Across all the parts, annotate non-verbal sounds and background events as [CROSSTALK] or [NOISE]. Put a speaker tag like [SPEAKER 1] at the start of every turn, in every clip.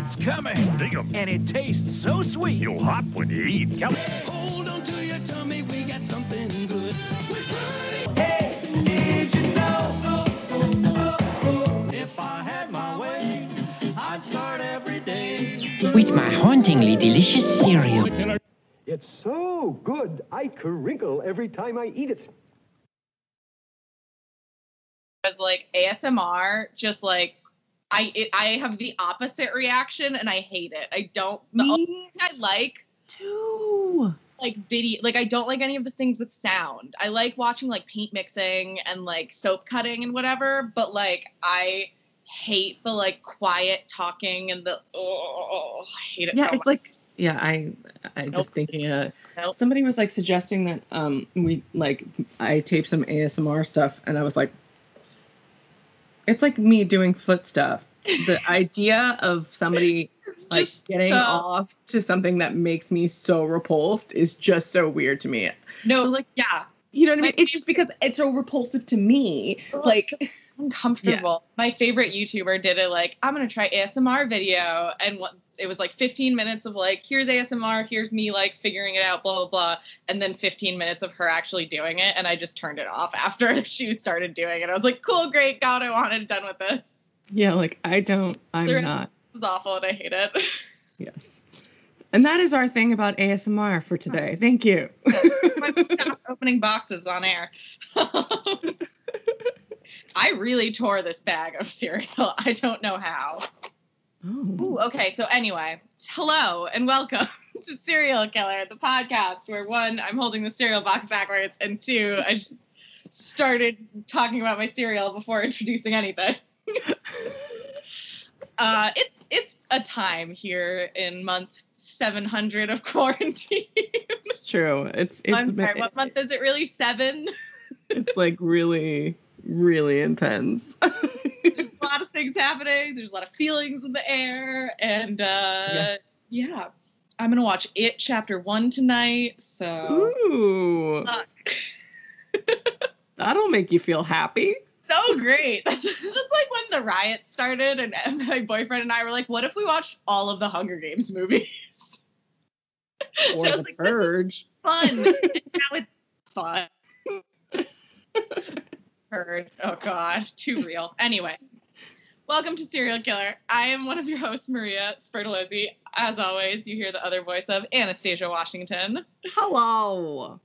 [SPEAKER 1] It's coming.
[SPEAKER 2] Dig 'em.
[SPEAKER 1] And it tastes so sweet.
[SPEAKER 2] You'll hop when you eat. Yum.
[SPEAKER 3] Hold on to your tummy, we got something good.
[SPEAKER 1] Hey, did you know?
[SPEAKER 3] If I had my way, I'd start every day.
[SPEAKER 4] with my hauntingly delicious cereal.
[SPEAKER 5] It's so good, I crinkle every time I eat it.
[SPEAKER 6] as like ASMR, just like I it, I have the opposite reaction and I hate it. I don't. The only thing I like
[SPEAKER 7] Too.
[SPEAKER 6] like video, like I don't like any of the things with sound. I like watching like paint mixing and like soap cutting and whatever, but like I hate the like quiet talking and the oh, I hate it.
[SPEAKER 7] Yeah,
[SPEAKER 6] so
[SPEAKER 7] it's like yeah, I I
[SPEAKER 6] Nope.
[SPEAKER 7] just thinking uh
[SPEAKER 6] Nope.
[SPEAKER 7] somebody was like suggesting that um we like I tape some ASMR stuff and I was like it's like me doing foot stuff. The [LAUGHS] idea of somebody like
[SPEAKER 6] just
[SPEAKER 7] getting
[SPEAKER 6] so-
[SPEAKER 7] off to something that makes me so repulsed is just so weird to me.
[SPEAKER 6] no,
[SPEAKER 7] like-
[SPEAKER 6] like yeah,
[SPEAKER 7] You know what I mean? It's just because it's so repulsive to me. Like
[SPEAKER 6] uncomfortable. [LAUGHS] My favorite YouTuber did it like, I'm gonna try ASMR video, and what it was like 15 minutes of like, here's ASMR, here's me like figuring it out, blah blah blah, and then 15 minutes of her actually doing it, and I just turned it off [LAUGHS] after she started doing it. I was like, cool, great, got it, wanted done with this.
[SPEAKER 7] yeah, like I don't I'm not. [LAUGHS]
[SPEAKER 6] it's awful, and I hate it. [LAUGHS]
[SPEAKER 7] Yes. And that is our thing about ASMR for today. Thank you.
[SPEAKER 6] Opening boxes on air. I really tore this bag of cereal. I don't know how.
[SPEAKER 7] Oh.
[SPEAKER 6] Ooh, okay. So anyway, hello and welcome [LAUGHS] to Serial Killer, the podcast where one, I'm holding the cereal box backwards, and two, I just started talking about my cereal before introducing anything. [LAUGHS] uh, it's it's a time here in month 700 of quarantine.
[SPEAKER 7] It's true. It's it's
[SPEAKER 6] I'm sorry, what month is it? Really, seven?
[SPEAKER 7] it's like really really intense. [LAUGHS]
[SPEAKER 6] There's a lot of things happening. There's a lot of feelings in the air, and uh,
[SPEAKER 7] Yeah.
[SPEAKER 6] yeah. I'm gonna watch it chapter one tonight. So
[SPEAKER 7] Ooh. [LAUGHS] That'll make you feel happy.
[SPEAKER 6] so great. That's, [LAUGHS] that's like when the riot started, and, and my boyfriend and I were like, "What if we watched all of the Hunger Games movies?"
[SPEAKER 7] Or the
[SPEAKER 6] like,
[SPEAKER 7] purge.
[SPEAKER 6] Fun. now it's fun. Heard. Oh God, too real. Anyway, welcome to Serial Killer. I am one of your hosts, Maria Spertolozzi. As always, you hear the other voice of Anastasia Washington.
[SPEAKER 7] Hello.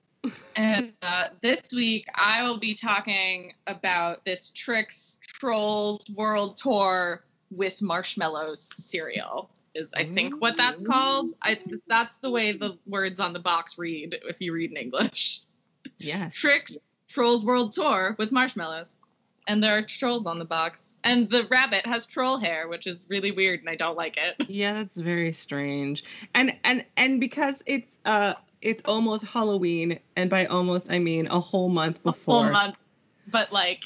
[SPEAKER 6] And uh, this week, I will be talking about this Trix Trolls World Tour with marshmallows cereal. Is I think what that's called. I that's the way the words on the box read if you read in English.
[SPEAKER 7] Yes.
[SPEAKER 6] Trix Trolls World Tour with marshmallows, and there are trolls on the box. And the rabbit has troll hair, which is really weird, and I don't like it. [LAUGHS]
[SPEAKER 7] Yeah, that's very strange. And and and because it's uh it's almost Halloween, and by almost I mean a whole month before.
[SPEAKER 6] A full month, but like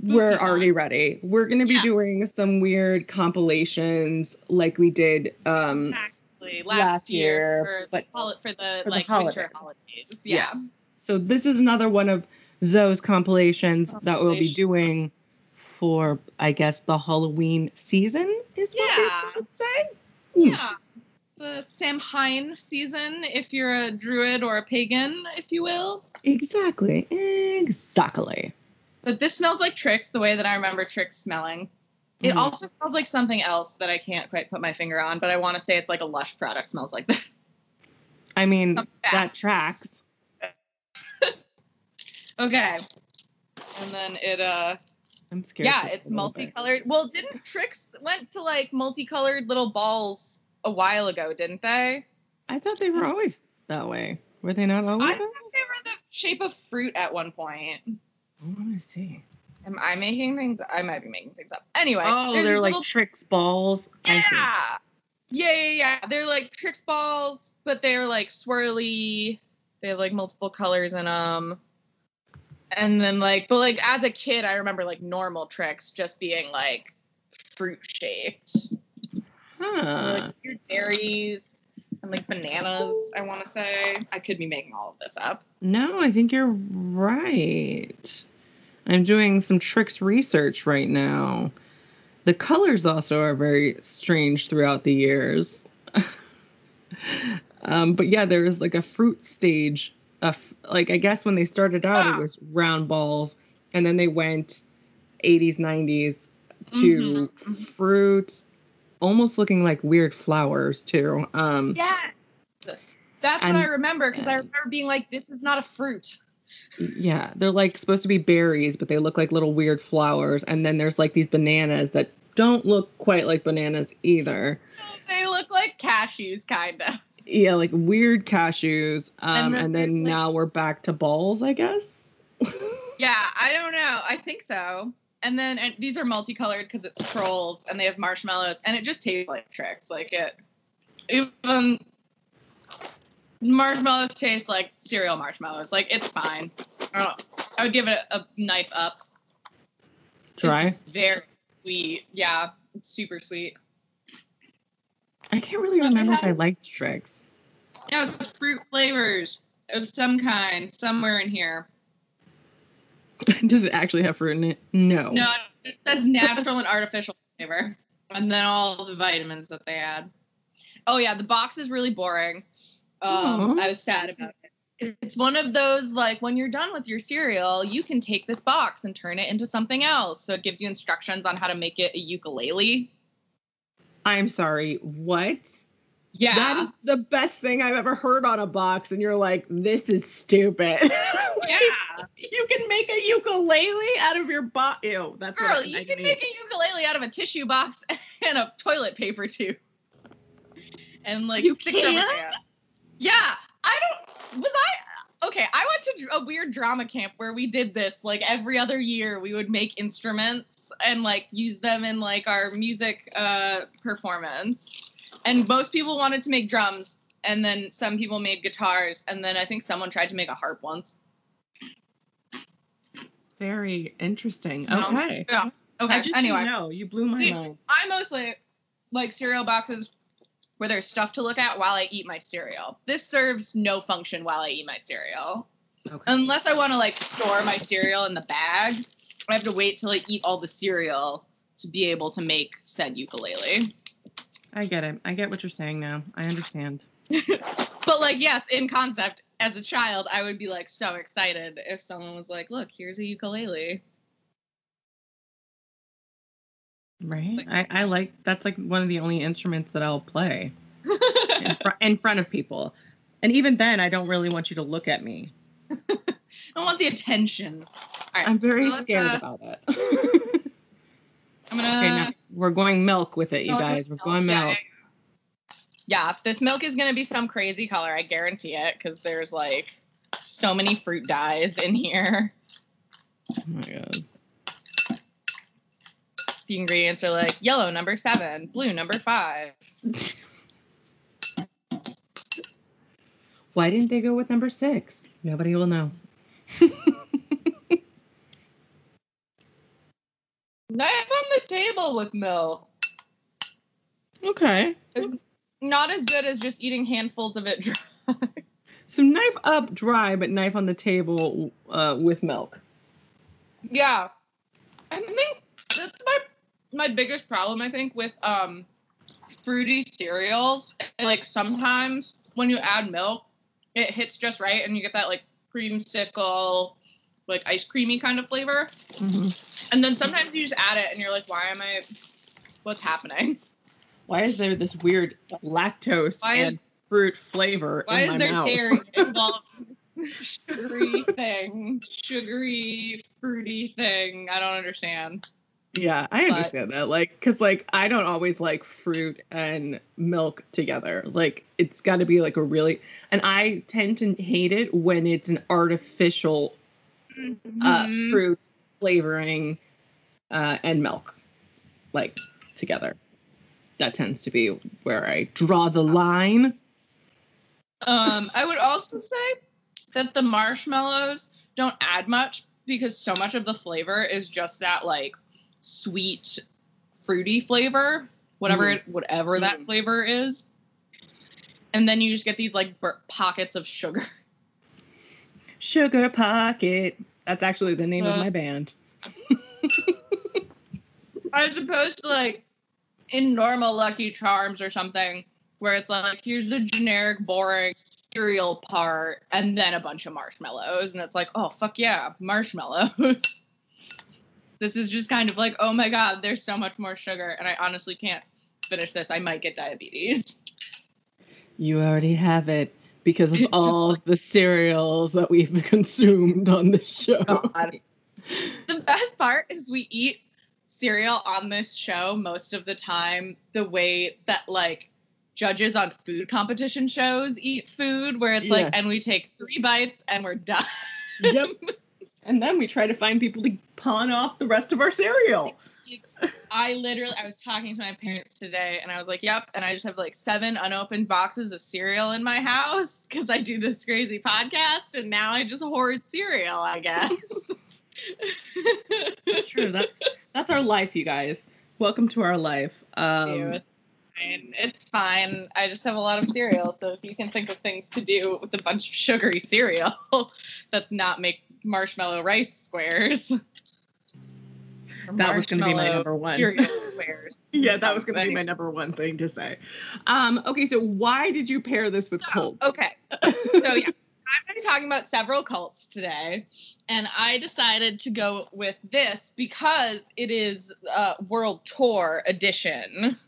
[SPEAKER 7] we're already ready. We're gonna be
[SPEAKER 6] Yeah.
[SPEAKER 7] doing some weird compilations like we did um
[SPEAKER 6] Exactly. Last,
[SPEAKER 7] last
[SPEAKER 6] year,
[SPEAKER 7] year,
[SPEAKER 6] for,
[SPEAKER 7] but
[SPEAKER 6] the for the
[SPEAKER 7] for the
[SPEAKER 6] like winter holidays. Yeah.
[SPEAKER 7] Yes. So this is another one of those compilations that we'll be doing for I guess the Halloween season is what
[SPEAKER 6] Yeah.
[SPEAKER 7] we should say. Hmm.
[SPEAKER 6] Yeah. The Sam Samhain season, if you're a druid or a pagan, if you will.
[SPEAKER 7] Exactly. Exactly.
[SPEAKER 6] But this smells like Trix, the way that I remember Trix smelling. It
[SPEAKER 7] Mm.
[SPEAKER 6] also smells like something else that I can't quite put my finger on, but I want to say it's like a Lush product smells like that.
[SPEAKER 7] I mean that tracks.
[SPEAKER 6] Okay. And then it uh
[SPEAKER 7] I'm scared.
[SPEAKER 6] yeah, it's
[SPEAKER 7] a little bit.
[SPEAKER 6] multicolored. Well, didn't Trix went to like multicolored little balls a while ago, didn't they?
[SPEAKER 7] I thought they were always that way. Were they not always
[SPEAKER 6] I
[SPEAKER 7] that
[SPEAKER 6] thought
[SPEAKER 7] way?
[SPEAKER 6] they were the shape of fruit at one point.
[SPEAKER 7] I want to see.
[SPEAKER 6] Am I making things? I might be making things up. Anyway,
[SPEAKER 7] Oh, they're like
[SPEAKER 6] little-
[SPEAKER 7] Trix balls. I see.
[SPEAKER 6] yeah, yeah, yeah, yeah. They're like Trix balls, but they're like swirly. They have like multiple colors in them. And then like, but like as a kid, I remember like normal Trix just being like fruit shaped,
[SPEAKER 7] Huh.
[SPEAKER 6] like weird berries and like bananas. I want to say I could be making all of this up.
[SPEAKER 7] No, I think you're right. I'm doing some Trix research right now. The colors also are very strange throughout the years. [LAUGHS] um, but yeah, there was like a fruit stage. Like I guess when they started out, it was round balls, and then they went 80s, 90s to
[SPEAKER 6] Mhm.
[SPEAKER 7] fruit, almost looking like weird flowers too. Um,
[SPEAKER 6] Yeah. That's
[SPEAKER 7] And-
[SPEAKER 6] what I remember because I remember being like, this is not a fruit.
[SPEAKER 7] Yeah, they're like supposed to be berries, but they look like little weird flowers. And then there's like these bananas that don't look quite like bananas either.
[SPEAKER 6] They look like cashews, kind of.
[SPEAKER 7] Yeah, like weird cashews. Um,
[SPEAKER 6] And then
[SPEAKER 7] and then now we're back to balls, I guess. [LAUGHS]
[SPEAKER 6] Yeah, I don't know. I think so. And then and these are multicolored because it's trolls and they have marshmallows and it just tastes like Trix. Like it, even marshmallows taste like cereal marshmallows. Like it's fine. I don't know. I would give it a, a knife up.
[SPEAKER 7] Try.
[SPEAKER 6] It's very sweet. Yeah, it's super sweet.
[SPEAKER 7] I can't really
[SPEAKER 6] it
[SPEAKER 7] remember if I liked Trix.
[SPEAKER 6] Yeah, it's just fruit flavors of some kind somewhere in here. [LAUGHS]
[SPEAKER 7] Does it actually have fruit in it? No.
[SPEAKER 6] No, that's natural and artificial flavor. And then all the vitamins that they add. Oh yeah, the box is really boring. Um, I was sad about it. It's one of those like when you're done with your cereal, you can take this box and turn it into something else. So it gives you instructions on how to make it a ukulele.
[SPEAKER 7] I'm sorry. What?
[SPEAKER 6] Yeah.
[SPEAKER 7] That is the best thing I've ever heard on a box, and you're like, this is stupid. [LAUGHS]
[SPEAKER 6] yeah.
[SPEAKER 7] you can make a ukulele out of your box. Ew, that's
[SPEAKER 6] Girl,
[SPEAKER 7] what I,
[SPEAKER 6] you
[SPEAKER 7] I
[SPEAKER 6] can
[SPEAKER 7] need.
[SPEAKER 6] make a ukulele out of a tissue box [LAUGHS] and a toilet paper too. And like
[SPEAKER 7] You can?
[SPEAKER 6] Yeah, I don't. Was I okay? I went to a weird drama camp where we did this. Like every other year, we would make instruments and like use them in like our music uh, performance. And most people wanted to make drums, and then some people made guitars, and then I think someone tried to make a harp once.
[SPEAKER 7] Very interesting.
[SPEAKER 6] So,
[SPEAKER 7] okay.
[SPEAKER 6] Yeah. Okay.
[SPEAKER 7] I just
[SPEAKER 6] anyway.
[SPEAKER 7] didn't know. You blew my
[SPEAKER 6] See,
[SPEAKER 7] mind.
[SPEAKER 6] I mostly like cereal boxes where there's stuff to look at while I eat my cereal. This serves no function while I eat my cereal.
[SPEAKER 7] Okay.
[SPEAKER 6] Unless I want to like store my cereal in the bag, I have to wait till I eat all the cereal to be able to make said ukulele.
[SPEAKER 7] I get it. I get what you're saying now. I understand. [LAUGHS]
[SPEAKER 6] But like, yes, in concept, as a child, I would be like so excited if someone was like, "Look, here's a ukulele."
[SPEAKER 7] Right?
[SPEAKER 6] Like-
[SPEAKER 7] I, I like that's like one of the only instruments that I'll play in, [LAUGHS] fr- in front of people. And even then, I don't really want you to look at me.
[SPEAKER 6] I want the attention. All right,
[SPEAKER 7] I'm very
[SPEAKER 6] so
[SPEAKER 7] scared
[SPEAKER 6] uh,
[SPEAKER 7] about it. [LAUGHS]
[SPEAKER 6] I'm gonna.
[SPEAKER 7] okay, now we're going milk with it, you guys. We're
[SPEAKER 6] milk.
[SPEAKER 7] going
[SPEAKER 6] Yeah,
[SPEAKER 7] milk.
[SPEAKER 6] Yeah, if this milk is gonna be some crazy color, I guarantee it, because there's like so many fruit dyes in here.
[SPEAKER 7] Oh my god.
[SPEAKER 6] The ingredients are like yellow number seven, blue number five.
[SPEAKER 7] Why didn't they go with number six? Nobody will know. [LAUGHS]
[SPEAKER 6] Knife on the table with milk.
[SPEAKER 7] Okay.
[SPEAKER 6] Not as good as just eating handfuls of it dry.
[SPEAKER 7] So knife up dry, but knife on the table uh, with milk.
[SPEAKER 6] yeah, I think that's my my biggest problem. I think with um fruity cereals, like sometimes when you add milk, it hits just right, and you get that like creamsicle, like ice creamy kind of flavor. And then sometimes you just add it, and you're like, why am I? What's happening?
[SPEAKER 7] Why is there this weird lactose
[SPEAKER 6] Why is-
[SPEAKER 7] and fruit flavor
[SPEAKER 6] Why
[SPEAKER 7] in
[SPEAKER 6] is there
[SPEAKER 7] mouth?
[SPEAKER 6] dairy [LAUGHS] involved? sugary thing, sugary fruity thing. I don't understand.
[SPEAKER 7] Yeah, I
[SPEAKER 6] But-
[SPEAKER 7] understand that. Like, cause like I don't always like fruit and milk together. Like, it's got to be like a really, and I tend to hate it when it's an artificial uh,
[SPEAKER 6] Mhm.
[SPEAKER 7] fruit flavoring uh, and milk, like together. That tends to be where I draw the line.
[SPEAKER 6] Um, I would also say that the marshmallows don't add much because so much of the flavor is just that like sweet, fruity flavor, whatever
[SPEAKER 7] Mhm.
[SPEAKER 6] it, whatever that
[SPEAKER 7] Mhm.
[SPEAKER 6] flavor is. And then you just get these like bur- pockets of sugar. [LAUGHS]
[SPEAKER 7] Sugar Pocket. That's actually the name of
[SPEAKER 6] Uh.
[SPEAKER 7] my band. [LAUGHS]
[SPEAKER 6] As opposed to like in normal Lucky Charms or something, where it's like, here's the generic, boring cereal part, and then a bunch of marshmallows. And it's like, oh, fuck yeah, marshmallows. [LAUGHS] this is just kind of like, oh my god, there's so much more sugar. And I honestly can't finish this. I might get diabetes.
[SPEAKER 7] You already have it because of
[SPEAKER 6] It's [LAUGHS] just
[SPEAKER 7] all the cereals that we've [LAUGHS] consumed on this show.
[SPEAKER 6] Oh, god. the best part is we eat cereal on this show most of the time the way that like judges on food competition shows eat food where it's
[SPEAKER 7] Yeah.
[SPEAKER 6] like and we take three bites and we're done
[SPEAKER 7] Yep. [LAUGHS] And then we try to find people to pawn off the rest of our cereal.
[SPEAKER 6] i literally i was talking to my parents today and i was like yep and i just have like seven unopened boxes of cereal in my house because i do this crazy podcast and now i just hoard cereal i guess [LAUGHS]
[SPEAKER 7] It's true. That's that's our life, you guys. Welcome to our life. Um,
[SPEAKER 6] It's fine. I just have a lot of cereal, so if you can think of things to do with a bunch of sugary [LAUGHS] cereal, that's not make marshmallow rice squares. [LAUGHS]
[SPEAKER 7] That was gonna be my number one. [LAUGHS] Yeah, that was going to be my number one thing to say. Um, okay, so why did you pair this with cold?
[SPEAKER 6] Okay, so yeah, I'm going to be talking about several cults today, and I decided to go with this because it is uh, World Tour edition.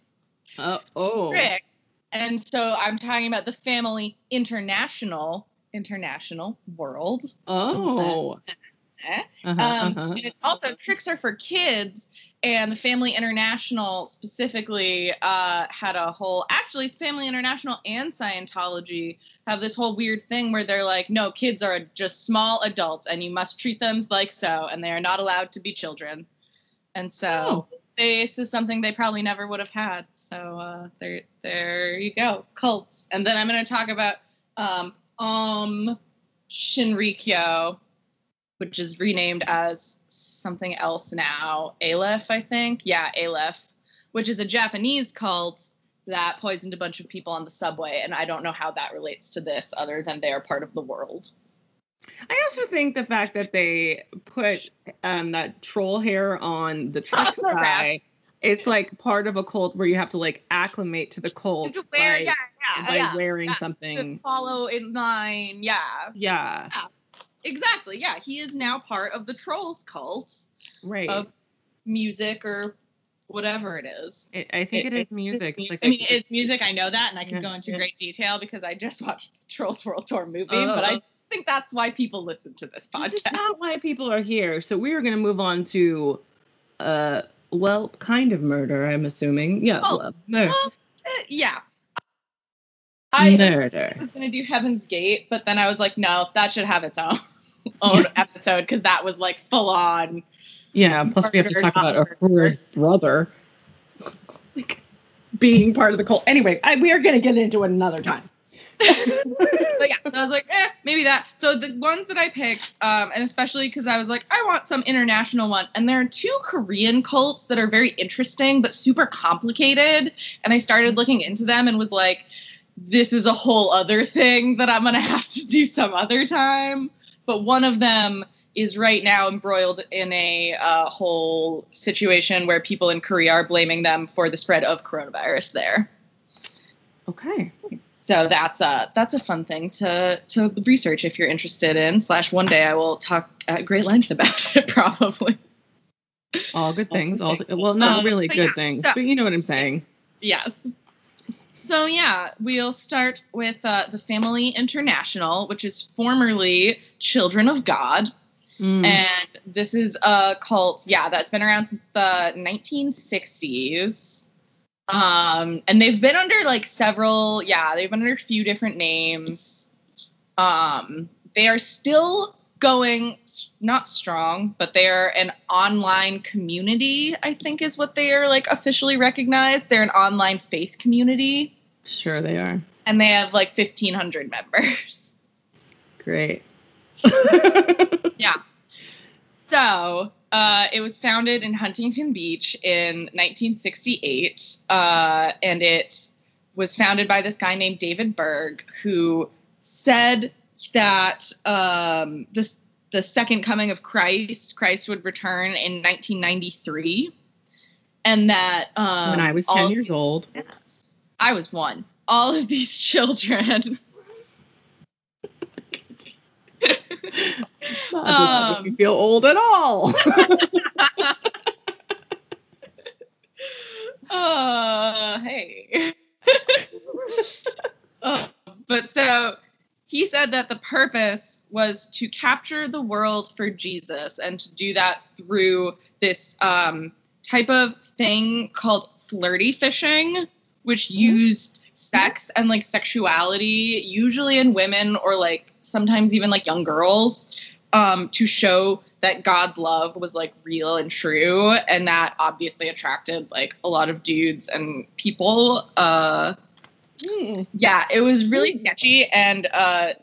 [SPEAKER 7] Uh, oh,
[SPEAKER 6] strict. And so I'm talking about the Family International International World.
[SPEAKER 7] oh.
[SPEAKER 6] Eh?
[SPEAKER 7] Uh-huh,
[SPEAKER 6] Um,
[SPEAKER 7] uh-huh.
[SPEAKER 6] and also Trix are for kids. And the Family International specifically uh, had a whole. Actually, it's Family International and Scientology have this whole weird thing where they're like, no, kids are just small adults, and you must treat them like so, and they are not allowed to be children. And so
[SPEAKER 7] Oh.
[SPEAKER 6] this is something they probably never would have had. So uh, there, there you go, cults. And then I'm going to talk about um, um Shinrikyo, which is renamed as something else now, Aleph, I think. Yeah, Aleph, which is a Japanese cult that poisoned a bunch of people on the subway, and I don't know how that relates to this, other than they are part of the world.
[SPEAKER 7] I also think the fact that they put um, that troll hair on the
[SPEAKER 6] Oh, crap.
[SPEAKER 7] guy, it's like part of a cult where you have to like acclimate to the cult
[SPEAKER 6] To wear,
[SPEAKER 7] by,
[SPEAKER 6] yeah, yeah,
[SPEAKER 7] by
[SPEAKER 6] yeah.
[SPEAKER 7] wearing something.
[SPEAKER 6] To follow in line, yeah.
[SPEAKER 7] Yeah,
[SPEAKER 6] Exactly. Yeah, he is now part of the trolls cult
[SPEAKER 7] right.
[SPEAKER 6] of music or whatever it is.
[SPEAKER 7] It, I think it, is music. It's like
[SPEAKER 6] I mean, it's music. I know that, and I can go into great detail because I just watched the Trolls World Tour movie.
[SPEAKER 7] Oh.
[SPEAKER 6] but I think that's why people listen to this
[SPEAKER 7] this is
[SPEAKER 6] podcast.
[SPEAKER 7] not why people are here. So we are going to move on to, uh, well, kind of murder. I'm assuming. Yeah,
[SPEAKER 6] Oh,
[SPEAKER 7] well, mur-
[SPEAKER 6] well, Eh, yeah. I
[SPEAKER 7] murder.
[SPEAKER 6] was gonna do Heaven's Gate, but then I was like, no, that should have its own [LAUGHS] own episode because that was like full on.
[SPEAKER 7] Yeah. Plus, we have to talk about Ahura's brother [LAUGHS] like, being part of the cult. Anyway, I, we are going to get into it another time.
[SPEAKER 6] But yeah, I was like, eh, maybe that. So the ones that I picked, um, and especially because I was like, I want some international one, and there are two Korean cults that are very interesting but super complicated, and I started looking into them and was like, this is a whole other thing that I'm gonna have to do some other time. But one of them is right now embroiled in a uh, whole situation where people in Korea are blaming them for the spread of coronavirus there.
[SPEAKER 7] Okay.
[SPEAKER 6] So that's a that's a fun thing to to research if you're interested in. Slash, one day I will talk at great length about [LAUGHS] it, probably.
[SPEAKER 7] All good things. All well, not
[SPEAKER 6] Um,
[SPEAKER 7] really good
[SPEAKER 6] yeah,
[SPEAKER 7] things,
[SPEAKER 6] so-
[SPEAKER 7] but you know what I'm saying.
[SPEAKER 6] Yes. So yeah, we'll start with uh, the Family International, which is formerly Children of God,
[SPEAKER 7] Mm.
[SPEAKER 6] and this is a cult. Yeah, that's been around since the 1960s. Um, and they've been under like several. Yeah, they've been under a few different names. Um, they are still going not strong, but they are an online community. I think is what they are like officially recognized. They're an online faith community,
[SPEAKER 7] Sure, they are.
[SPEAKER 6] and they have like 1,500 members.
[SPEAKER 7] Great. [LAUGHS]
[SPEAKER 6] Yeah. So uh, it was founded in Huntington Beach in 1968, uh, and it was founded by this guy named David Berg, who said that um, this the second coming of Christ, Christ would return in 1993. and that um,
[SPEAKER 7] when I was 10 years old.
[SPEAKER 6] I was one. All of these [LAUGHS] children.
[SPEAKER 7] Not make
[SPEAKER 6] Um,
[SPEAKER 7] me feel old at all. [LAUGHS]
[SPEAKER 6] uh, hey. [LAUGHS] Uh, but so he said that the purpose was to capture the world for Jesus and to do that through this um, type of thing called flirty fishing, which used sex and like sexuality, usually in women or like sometimes even like young girls, um, to show that God's love was like real and true, and that obviously attracted like a lot of dudes and people. Uh, yeah, it was really sketchy and uh,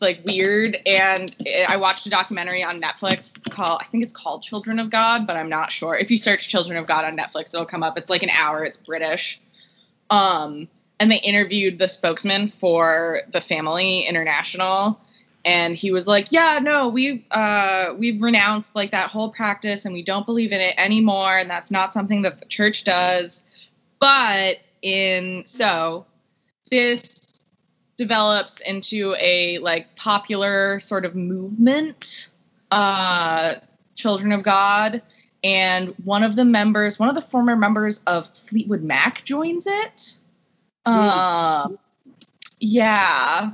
[SPEAKER 6] like weird. And I watched a documentary on Netflix called I think it's called Children of God, but I'm not sure. If you search Children of God on Netflix, it'll come up. It's like an hour. It's British. Um, and they interviewed the spokesman for the Family International, and he was like, "Yeah, no, we uh, we've renounced like that whole practice, and we don't believe in it anymore, and that's not something that the church does." But in so this develops into a like popular sort of movement uh children of god. And one of the members one of the former members of fleetwood mac joins it. Um yeah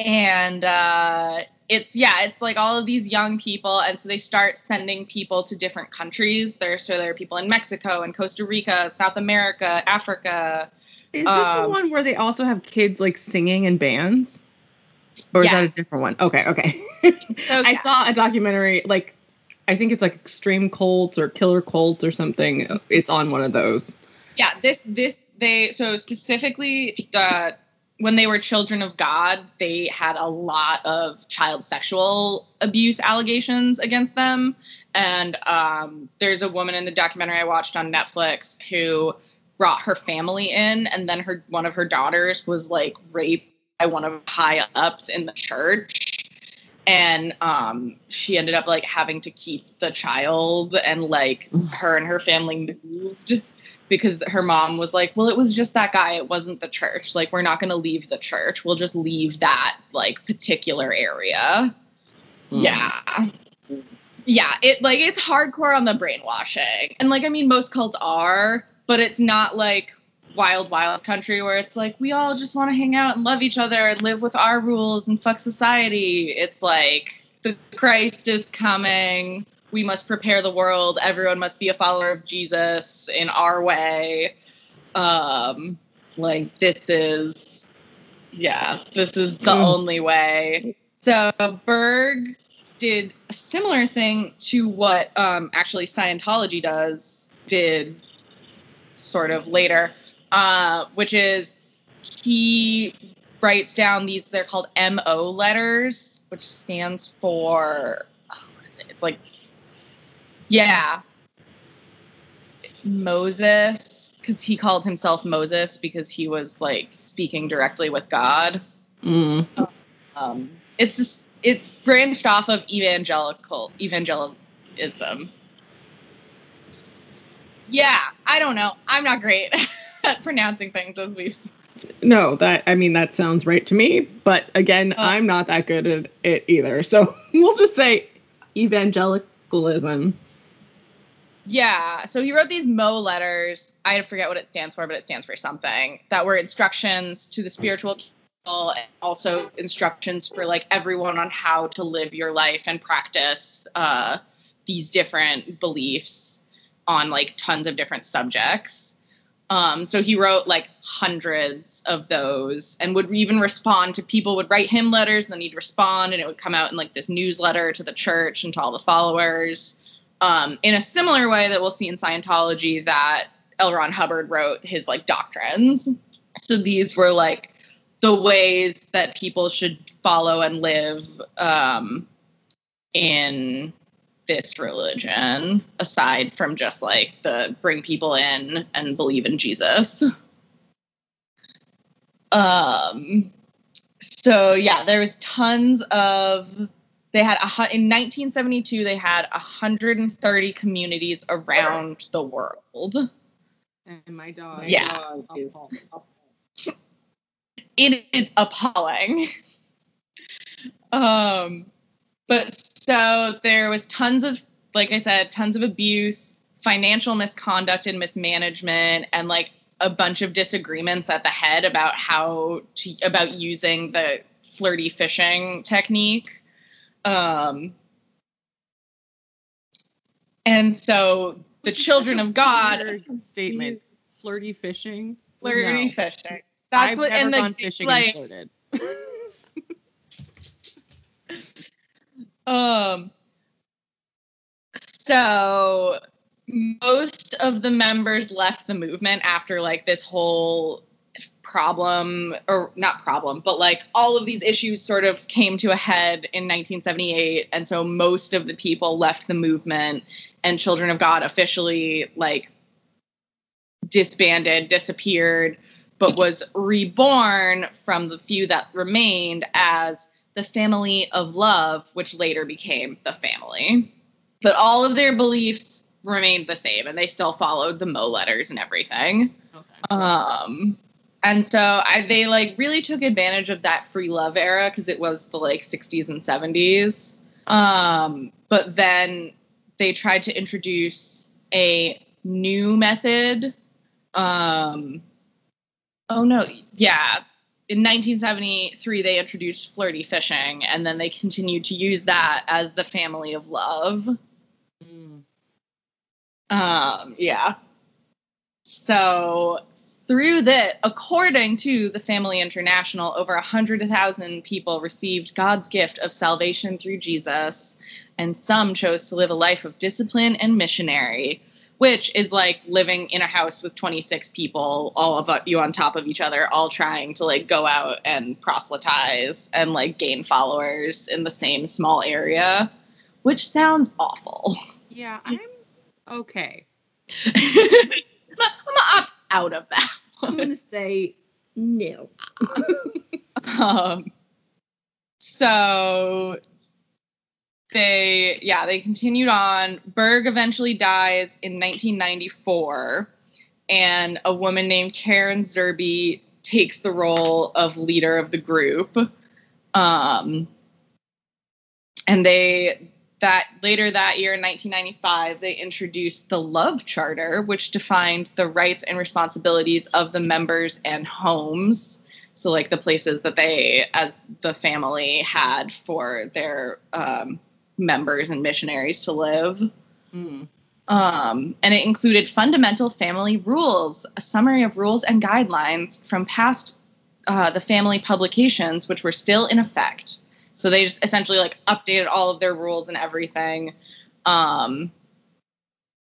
[SPEAKER 6] and uh it's yeah it's like all of these young people and so they start sending people to different countries there so there are people in mexico and costa rica south america africa
[SPEAKER 7] Is this the
[SPEAKER 6] Um,
[SPEAKER 7] one where they also have kids like singing in bands? Or is that a different one? Okay, okay.
[SPEAKER 6] So, [LAUGHS]
[SPEAKER 7] I
[SPEAKER 6] yeah.
[SPEAKER 7] saw a documentary, like, I think it's like Extreme Cults or Killer Cult or something. It's on one of those.
[SPEAKER 6] yeah this this they so specifically uh when they were children of god they had a lot of child sexual abuse allegations against them. And um there's a woman in the documentary i watched on netflix who brought her family in and then her one of her daughters was like raped by one of the high ups in the church. And um she ended up like having to keep the child and like her and her family moved because her mom was like, "Well, it was just that guy. It wasn't the church. Like, we're not going to leave the church. We'll just leave that like particular area."
[SPEAKER 7] Mm.
[SPEAKER 6] Yeah. Yeah, it like it's hardcore on the brainwashing. And like I mean most cults are, but it's not like wild wild country where it's like we all just want to hang out and love each other and live with our rules and fuck society. It's like the Christ is coming. We must prepare the world. Everyone must be a follower of Jesus in our way. Um like this is yeah, this is the
[SPEAKER 7] Mm.
[SPEAKER 6] only way. So Berg did a similar thing to what um, actually Scientology does, did sort of later, uh, which is he writes down these, they're called MO letters, which stands for, oh, what is it? It's like, yeah, Moses, because he called himself Moses because he was like speaking directly with God
[SPEAKER 7] Mm.
[SPEAKER 6] um, it's just, it branched off of evangelical evangelism. Yeah, I don't know. I'm not great [LAUGHS] at pronouncing things as we've. seen.
[SPEAKER 7] No, that I mean that sounds right to me, but again,
[SPEAKER 6] Oh.
[SPEAKER 7] I'm not that good at it either. So [LAUGHS] we'll just say evangelicalism.
[SPEAKER 6] Yeah, so he wrote these Mo letters. I forget what it stands for, but it stands for something that were instructions to the spiritual people and also instructions for like everyone on how to live your life and practice uh, these different beliefs on like tons of different subjects. Um, so he wrote like hundreds of those and would even respond to people would write him letters and then he'd respond and it would come out in like this newsletter to the church and to all the followers um, in a similar way that we'll see in Scientology that L. Ron Hubbard wrote his like doctrines. So these were like the ways that people should follow and live um, in this religion, aside from just like the bring people in and believe in Jesus. Um, so yeah, there was tons of they had a, hu- in 1972 they had 130 communities around the world.
[SPEAKER 7] And my dog.
[SPEAKER 6] Yeah.
[SPEAKER 7] dog is-
[SPEAKER 6] it is appalling. um, but so there was tons of, like I said, tons of abuse, financial misconduct and mismanagement, and like a bunch of disagreements at the head about how to about using the flirty fishing technique. Um, and so the children of God
[SPEAKER 7] statement. Flirty fishing.
[SPEAKER 6] flirty
[SPEAKER 7] No.
[SPEAKER 6] fishing. That's
[SPEAKER 7] I've
[SPEAKER 6] what
[SPEAKER 7] never
[SPEAKER 6] and the
[SPEAKER 7] gone fishing
[SPEAKER 6] like
[SPEAKER 7] and flirted. [LAUGHS]
[SPEAKER 6] Um. So most of the members left the movement after like this whole problem or not problem but like all of these issues sort of came to a head in 1978 and so most of the people left the movement and children of god officially like disbanded disappeared but was reborn from the few that remained as the family of love, which later became the family. But all of their beliefs remained the same, and they still followed the Mo letters and everything.
[SPEAKER 7] Okay.
[SPEAKER 6] Um, and so I, they like really took advantage of that free love era because it was the like 60s and 70s. Um, but then they tried to introduce a new method. Um, oh no, yeah. In 1973, they introduced flirty fishing, and then they continued to use that as the family of love.
[SPEAKER 7] Mm.
[SPEAKER 6] Um, yeah. So through that, according to the Family International, over a hundred thousand people received God's gift of salvation through Jesus, and some chose to live a life of discipline and missionary, which is like living in a house with 26 people, all of you on top of each other, all trying to like go out and proselytize and like gain followers in the same small area, which sounds awful.
[SPEAKER 7] Yeah, I'm okay. [LAUGHS]
[SPEAKER 6] I'm gonna opt out of that. [LAUGHS]
[SPEAKER 7] I'm gonna say no. [LAUGHS]
[SPEAKER 6] Um, so they, yeah, they continued on. Berg eventually dies in 1994, and a woman named Karen Zerby takes the role of leader of the group. Um, and they that later that year in 1995 they introduced the love charter which defined the rights and responsibilities of the members and homes so like the places that they as the family had for their um, members and missionaries to live
[SPEAKER 7] Mm.
[SPEAKER 6] um, and it included fundamental family rules, a summary of rules and guidelines from past uh, the family publications, which were still in effect. So they just essentially like updated all of their rules and everything, um,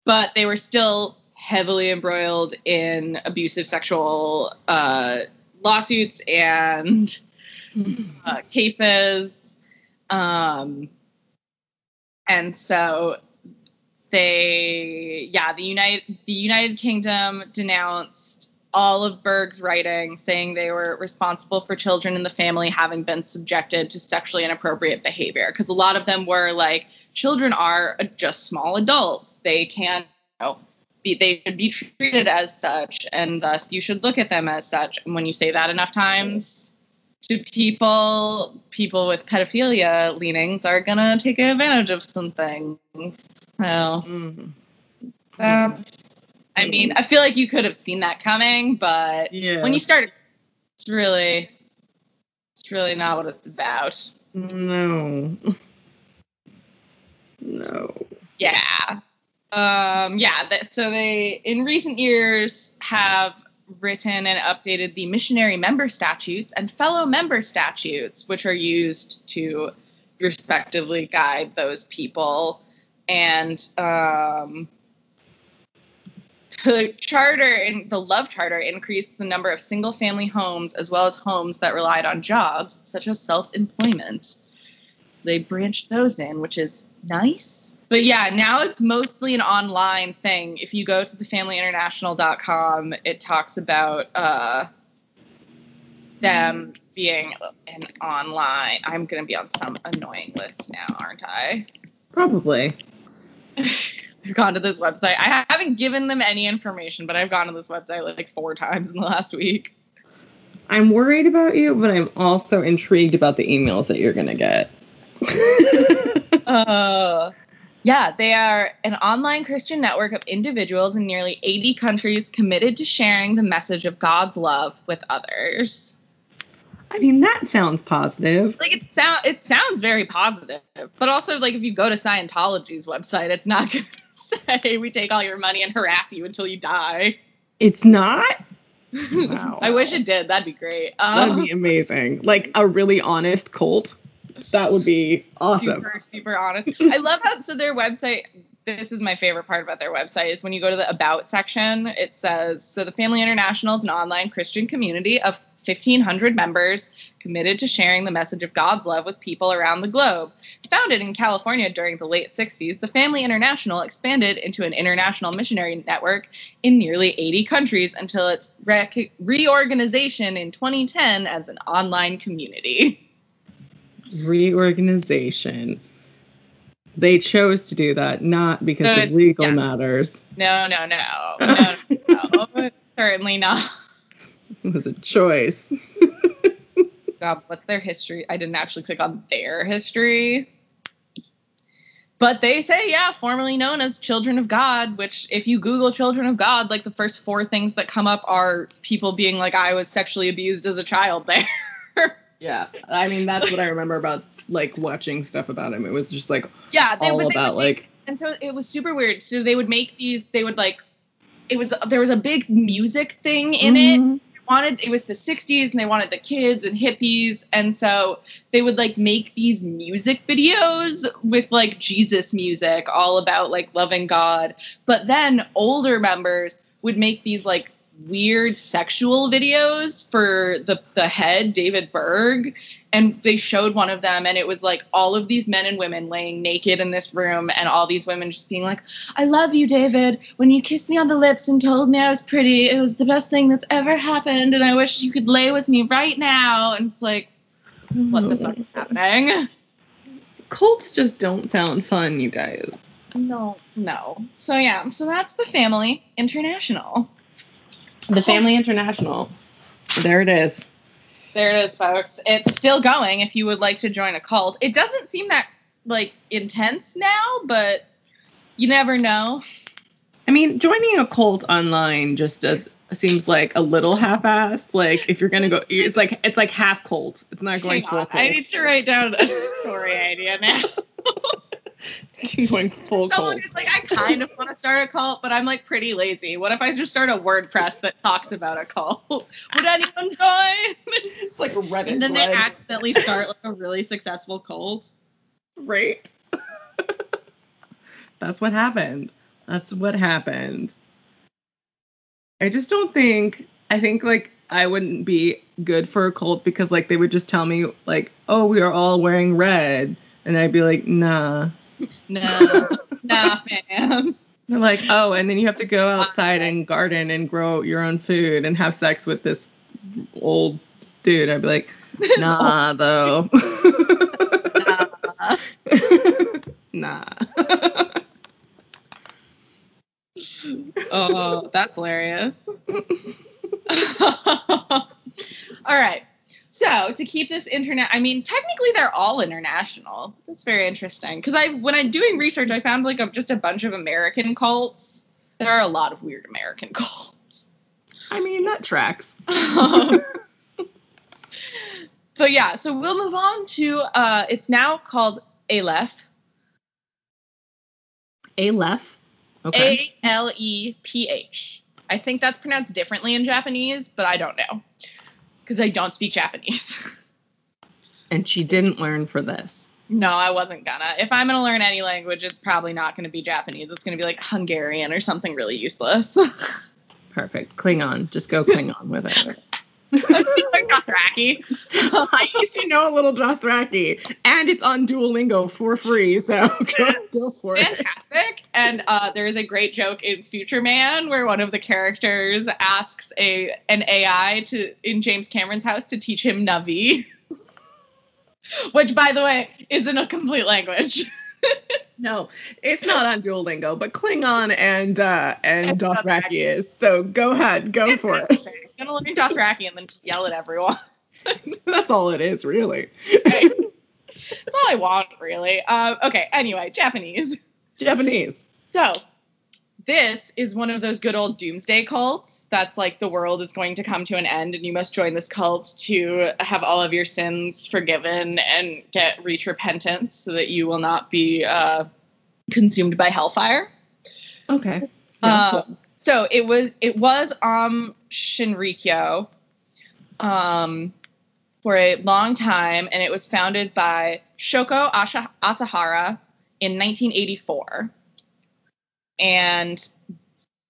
[SPEAKER 6] but they were still heavily embroiled in abusive sexual uh, lawsuits and [LAUGHS] uh, cases. Um, and so they yeah the united the united kingdom denounced all of berg's writing saying they were responsible for children in the family having been subjected to sexually inappropriate behavior. Because a lot of them were like children are just small adults. They can't you know, be, they should be treated as such and thus you should look at them as such. And when you say that enough times to people people with pedophilia leanings are gonna take advantage of some things. Well
[SPEAKER 7] Mm.
[SPEAKER 6] that's I mean, I feel like you could have seen that coming, but
[SPEAKER 7] Yeah.
[SPEAKER 6] when you start, it's really, it's really not what it's about.
[SPEAKER 7] No. No.
[SPEAKER 6] Yeah. Um, yeah. That, so they, in recent years, have written and updated the missionary member statutes and fellow member statutes, which are used to respectively guide those people. And um, the charter in the love charter increased the number of single family homes as well as homes that relied on jobs such as self-employment so they branched those in which is nice but yeah now it's mostly an online thing if you go to thefamilyinternational.com it talks about uh them being an online. I'm gonna be on some annoying list now, aren't I?
[SPEAKER 7] Probably. [LAUGHS]
[SPEAKER 6] I've [LAUGHS] gone to this website. I haven't given them any information, but I've gone to this website like four times in the last week.
[SPEAKER 7] I'm worried about you, but I'm also intrigued about the emails that you're gonna get. [LAUGHS] [LAUGHS]
[SPEAKER 6] Uh, yeah, they are an online Christian network of individuals in nearly 80 countries committed to sharing the message of God's love with others.
[SPEAKER 7] I mean, that sounds positive.
[SPEAKER 6] Like it sound it sounds very positive, but also like if you go to Scientology's website, it's not going to say we take all your money and harass you until you die.
[SPEAKER 7] It's not. Wow. [LAUGHS]
[SPEAKER 6] I wish it did. That'd be great.
[SPEAKER 7] That'd
[SPEAKER 6] Um,
[SPEAKER 7] be amazing. Like a really honest cult. That would be awesome.
[SPEAKER 6] super super honest i love how so their website this is my favorite part about their website is when you go to the about section it says so the family international is an online christian community of 1500 members committed to sharing the message of god's love with people around the globe founded in california during the late 60s the family international expanded into an international missionary network in nearly 80 countries until its rec- reorganization in 2010 as an online community
[SPEAKER 7] Reorganization. They chose to do that not because
[SPEAKER 6] Good.
[SPEAKER 7] of legal
[SPEAKER 6] Yeah.
[SPEAKER 7] matters.
[SPEAKER 6] No, no, no, [LAUGHS] no, no, no. certainly not. [LAUGHS]
[SPEAKER 7] It was a choice. [LAUGHS]
[SPEAKER 6] God, what's their history? I didn't actually click on their history. But they say, yeah, formerly known as Children of God, which if you Google Children of God, like the first four things that come up are people being like, I was sexually abused as a child there. [LAUGHS]
[SPEAKER 7] Yeah, I mean that's what I remember about like watching stuff about him. It was just like
[SPEAKER 6] yeah, they,
[SPEAKER 7] all
[SPEAKER 6] they
[SPEAKER 7] about
[SPEAKER 6] would
[SPEAKER 7] like
[SPEAKER 6] and so it was super weird. So they would make these, they would like, it was, there was a big music thing in it.
[SPEAKER 7] Mm-hmm.
[SPEAKER 6] Wanted it was the 60s and they wanted the kids and hippies. And so they would like make these music videos with like Jesus music all about like loving God. But then older members would make these like weird sexual videos for the the head David Berg and they showed one of them and it was like all of these men and women laying naked in this room and all these women just being like I love you David. When you kissed me on the lips and told me I was pretty it was the best thing that's ever happened and I wish you could lay with me right now. And it's like what the fuck is happening?
[SPEAKER 7] Cults just don't sound fun, you guys.
[SPEAKER 6] no no. So yeah. So that's the family international
[SPEAKER 7] The Family International. There it is.
[SPEAKER 6] There it is, folks. It's still going if you would like to join a cult. It doesn't seem that like intense now, but you never know.
[SPEAKER 7] I mean, joining a cult online just does seems like a little half-ass. Like if you're gonna go, it's like it's like half cult. It's not going
[SPEAKER 6] Hang
[SPEAKER 7] full
[SPEAKER 6] on,
[SPEAKER 7] cult.
[SPEAKER 6] I need to write down a story idea now. [LAUGHS] [LAUGHS]
[SPEAKER 7] going full
[SPEAKER 6] Someone
[SPEAKER 7] cult.
[SPEAKER 6] like, I kind of want to start a cult, but I'm like pretty lazy. What if I just start a WordPress that talks about a cult? [LAUGHS] Would anyone join? [LAUGHS]
[SPEAKER 7] It's like Reddit.
[SPEAKER 6] and then they accidentally start like a really successful cult.
[SPEAKER 7] right? That's what happened. That's what happened. I just don't think. I think like I wouldn't be good for a cult because like they would just tell me like, oh, we are all wearing red, and I'd be like, nah.
[SPEAKER 6] No, [LAUGHS] nah, man.
[SPEAKER 7] They're like, oh, and then you have to go outside and garden and grow your own food and have sex with this old dude. I'd be like, [LAUGHS] nah, though. [LAUGHS] nah.
[SPEAKER 6] Oh, that's hilarious. All right. So to keep this internet, I mean, technically they're all international. That's very interesting because I, when I'm doing research, I found like a, just a bunch of American cults. There are a lot of weird American [LAUGHS] cults.
[SPEAKER 7] I mean, that tracks. [LAUGHS]
[SPEAKER 6] but yeah, so we'll move on to. Uh, it's now called Aleph.
[SPEAKER 7] Aleph. Okay.
[SPEAKER 6] A L E P H. I think that's pronounced differently in Japanese, but I don't know because I don't speak Japanese. [LAUGHS]
[SPEAKER 7] and she didn't learn for this.
[SPEAKER 6] no, I wasn't gonna. If I'm gonna learn any language, it's probably not gonna be Japanese. It's gonna be like Hungarian or something really useless. [LAUGHS]
[SPEAKER 7] Perfect. Klingon. Just go Klingon with it. [LAUGHS]
[SPEAKER 6] Like Dothraki. [LAUGHS]
[SPEAKER 7] I used to know a little Dothraki, and it's on Duolingo for free, so [LAUGHS] go, go for it.
[SPEAKER 6] fantastic. And uh, there is a great joke in Future Man where one of the characters asks a an AI to in James Cameron's house to teach him Na'vi, which, by the way, isn't a complete language.
[SPEAKER 7] No, it's not on Duolingo, but Klingon and uh, and Dothraki. is. So go ahead, go for it.
[SPEAKER 6] Gonna learn Dothraki and then just yell at everyone. [LAUGHS]
[SPEAKER 7] That's all it is, really.
[SPEAKER 6] Right? [LAUGHS] That's all I want, really. Um, okay. Anyway, Japanese.
[SPEAKER 7] Japanese.
[SPEAKER 6] So, this is one of those good old doomsday cults that's like the world is going to come to an end and you must join this cult to have all of your sins forgiven and get reach repentance so that you will not be uh, consumed by hellfire.
[SPEAKER 7] Okay.
[SPEAKER 6] Um, so it was it was um Shinrikyo um for a long time and it was founded by Shoko Asha- Asahara in 1984 and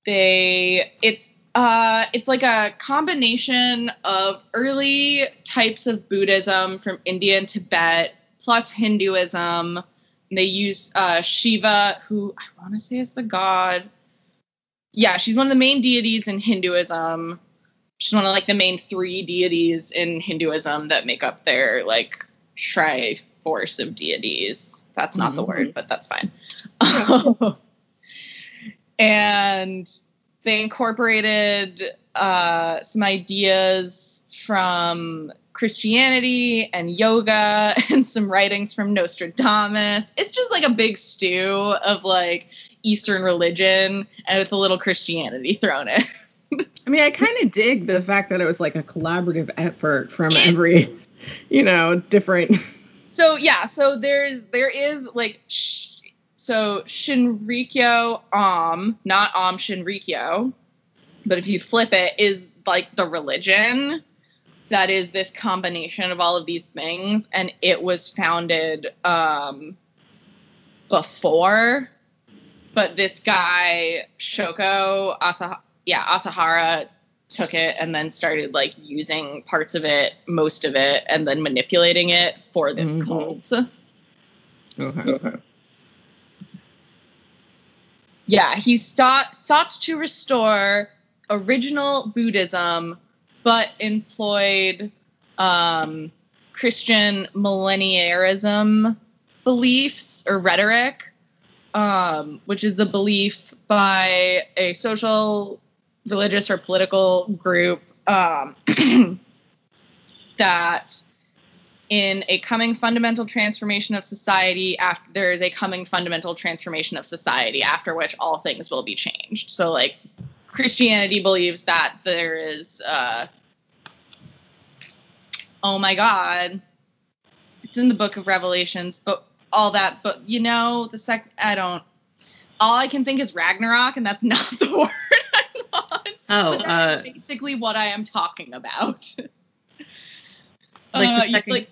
[SPEAKER 6] they it's uh it's like a combination of early types of Buddhism from India and Tibet plus Hinduism. And they use uh Shiva who I want to say is the god yeah, she's one of the main deities in Hinduism. She's one of like the main three deities in Hinduism that make up their like triforce of deities. That's not the
[SPEAKER 7] Mhm.
[SPEAKER 6] word, but that's fine. [LAUGHS] and they incorporated uh, some ideas from Christianity and yoga [LAUGHS] and some writings from Nostradamus. It's just like a big stew of like Eastern religion and with a little Christianity thrown in.
[SPEAKER 7] I mean, I kind of dig the fact that it was like a collaborative effort from every, you know, different. [LAUGHS]
[SPEAKER 6] So yeah, so there's there is like sh- so Shinrikyo Om, not Aum Shinrikyo, but if you flip it, is like the religion that is this combination of all of these things, and it was founded um, before, but this guy Shoko Asa yeah Asahara took it and then started like using parts of it, most of it, and then manipulating it for this
[SPEAKER 7] Mhm.
[SPEAKER 6] cult.
[SPEAKER 7] Okay.
[SPEAKER 6] Yeah, he sought sought to restore original Buddhism, but employed um, Christian millenniarism beliefs or rhetoric, um, which is the belief by a social, religious, or political group um, [CLEARS THROAT] that in a coming fundamental transformation of society after there is a coming fundamental transformation of society after which all things will be changed. So like christianity believes that there is uh oh my god it's in the book of revelations but all that but you know the sec i don't all i can think is ragnarok and that's [LAUGHS] not the word i want
[SPEAKER 7] Oh, uh,
[SPEAKER 6] basically what i am talking about [LAUGHS]
[SPEAKER 7] Like the
[SPEAKER 6] Uh,
[SPEAKER 7] second-
[SPEAKER 6] like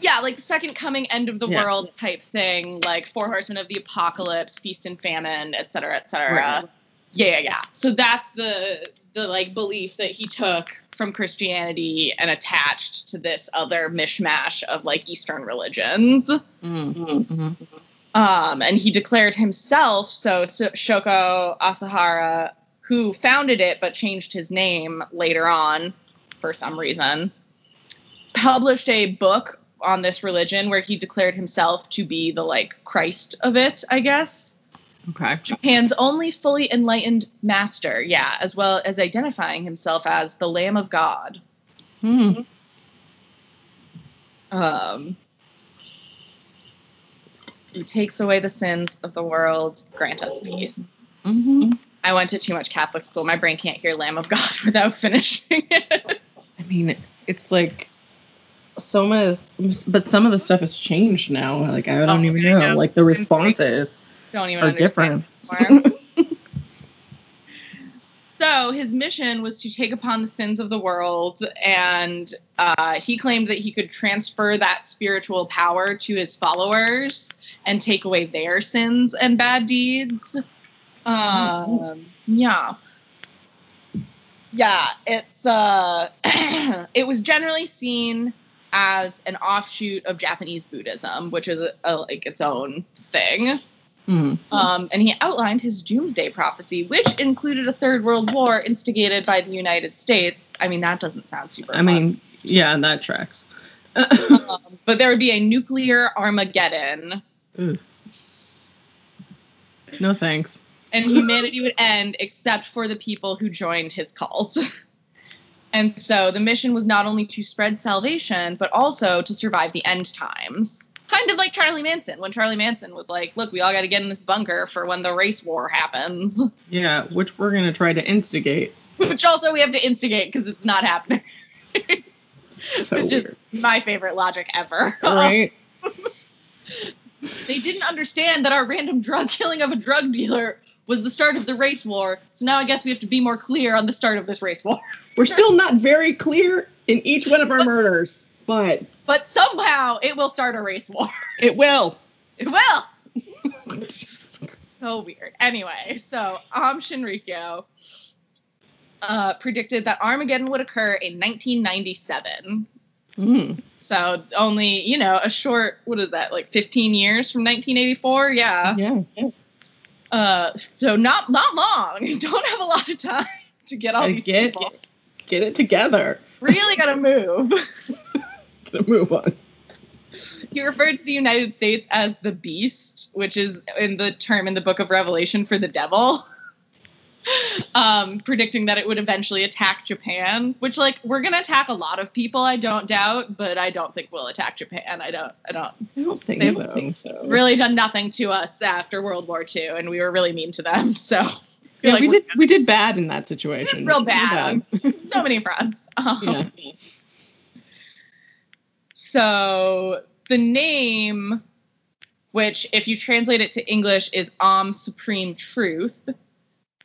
[SPEAKER 6] yeah, like the second coming, end of the
[SPEAKER 7] Yeah.
[SPEAKER 6] world type thing, like Four Horsemen of the Apocalypse, Feast and Famine, et cetera, et cetera.
[SPEAKER 7] Right.
[SPEAKER 6] Yeah, yeah, yeah. So that's the the like belief that he took from Christianity and attached to this other mishmash of like Eastern religions.
[SPEAKER 7] mm,
[SPEAKER 6] Um, and he declared himself, so, so Shoko Asahara, who founded it but changed his name later on for some reason, published a book on this religion where he declared himself to be the like Christ of it, I guess.
[SPEAKER 7] Okay.
[SPEAKER 6] Japan's only fully enlightened master, yeah, as well as identifying himself as the Lamb of God.
[SPEAKER 7] Hmm.
[SPEAKER 6] Um, who takes away the sins of the world, grant us peace.
[SPEAKER 7] Mhm.
[SPEAKER 6] I went to too much Catholic school. My brain can't hear Lamb of God [LAUGHS] without finishing it.
[SPEAKER 7] I mean, it's like so much, but some of the stuff has changed now. Like I don't
[SPEAKER 6] Oh,
[SPEAKER 7] even know.
[SPEAKER 6] know.
[SPEAKER 7] Like the responses
[SPEAKER 6] Don't even
[SPEAKER 7] are different. [LAUGHS]
[SPEAKER 6] so his mission was to take upon the sins of the world, and uh, he claimed that he could transfer that spiritual power to his followers and take away their sins and bad deeds. Um, yeah. yeah, it's uh, [CLEARS THROAT] it was generally seen as an offshoot of Japanese Buddhism, which is a, a, like its own thing.
[SPEAKER 7] Mhm.
[SPEAKER 6] Um, and he outlined his doomsday prophecy, which included a third world war instigated by the United States. I mean, that doesn't sound super.
[SPEAKER 7] I
[SPEAKER 6] fun.
[SPEAKER 7] mean, yeah, that tracks.
[SPEAKER 6] um, but there would be a nuclear Armageddon,
[SPEAKER 7] no thanks.
[SPEAKER 6] and humanity would end except for the people who joined his cult. And so the mission was not only to spread salvation, but also to survive the end times. Kind of like Charlie Manson, when Charlie Manson was like, look, we all got to get in this bunker for when the race war happens. [LAUGHS]
[SPEAKER 7] Yeah, which we're gonna try to instigate.
[SPEAKER 6] Which also we have to instigate because it's not happening. [LAUGHS]
[SPEAKER 7] So
[SPEAKER 6] Which is
[SPEAKER 7] weird.
[SPEAKER 6] my favorite logic ever.
[SPEAKER 7] right? [LAUGHS]
[SPEAKER 6] they didn't understand that our random drug killing of a drug dealer was the start of the race war. So now I guess we have to be more clear on the start of this race war.
[SPEAKER 7] We're still not very clear in each one of our murders, but
[SPEAKER 6] But somehow it will start a race war. [LAUGHS]
[SPEAKER 7] it will.
[SPEAKER 6] It will. [LAUGHS] so weird. Anyway, so Aum Shinrikyo uh, predicted that Armageddon would occur in 1997.
[SPEAKER 7] Mm.
[SPEAKER 6] So only, you know, a short, what is that, like 15 years from 1984? Yeah.
[SPEAKER 7] Yeah.
[SPEAKER 6] Uh, so not not long. You [LAUGHS] don't have a lot of time to get all
[SPEAKER 7] Gotta
[SPEAKER 6] these
[SPEAKER 7] get
[SPEAKER 6] people.
[SPEAKER 7] get it together.
[SPEAKER 6] Really gotta move.
[SPEAKER 7] Gonna move on.
[SPEAKER 6] he referred to the United States as the beast, which is in the term in the book of Revelation for the devil. [LAUGHS] Um, predicting that it would eventually attack Japan, which like we're gonna attack a lot of people, I don't doubt, but I don't think we'll attack Japan. I don't I don't
[SPEAKER 7] I don't think
[SPEAKER 6] They
[SPEAKER 7] so. think so.
[SPEAKER 6] really done nothing to us after World War II, and we were really mean to them. [LAUGHS] So
[SPEAKER 7] Yeah,
[SPEAKER 6] like
[SPEAKER 7] we did we did bad in that situation.
[SPEAKER 6] real bad on so many fronts. Um, [LAUGHS]
[SPEAKER 7] Yeah.
[SPEAKER 6] So the name, which if you translate it to English is Om Supreme Truth,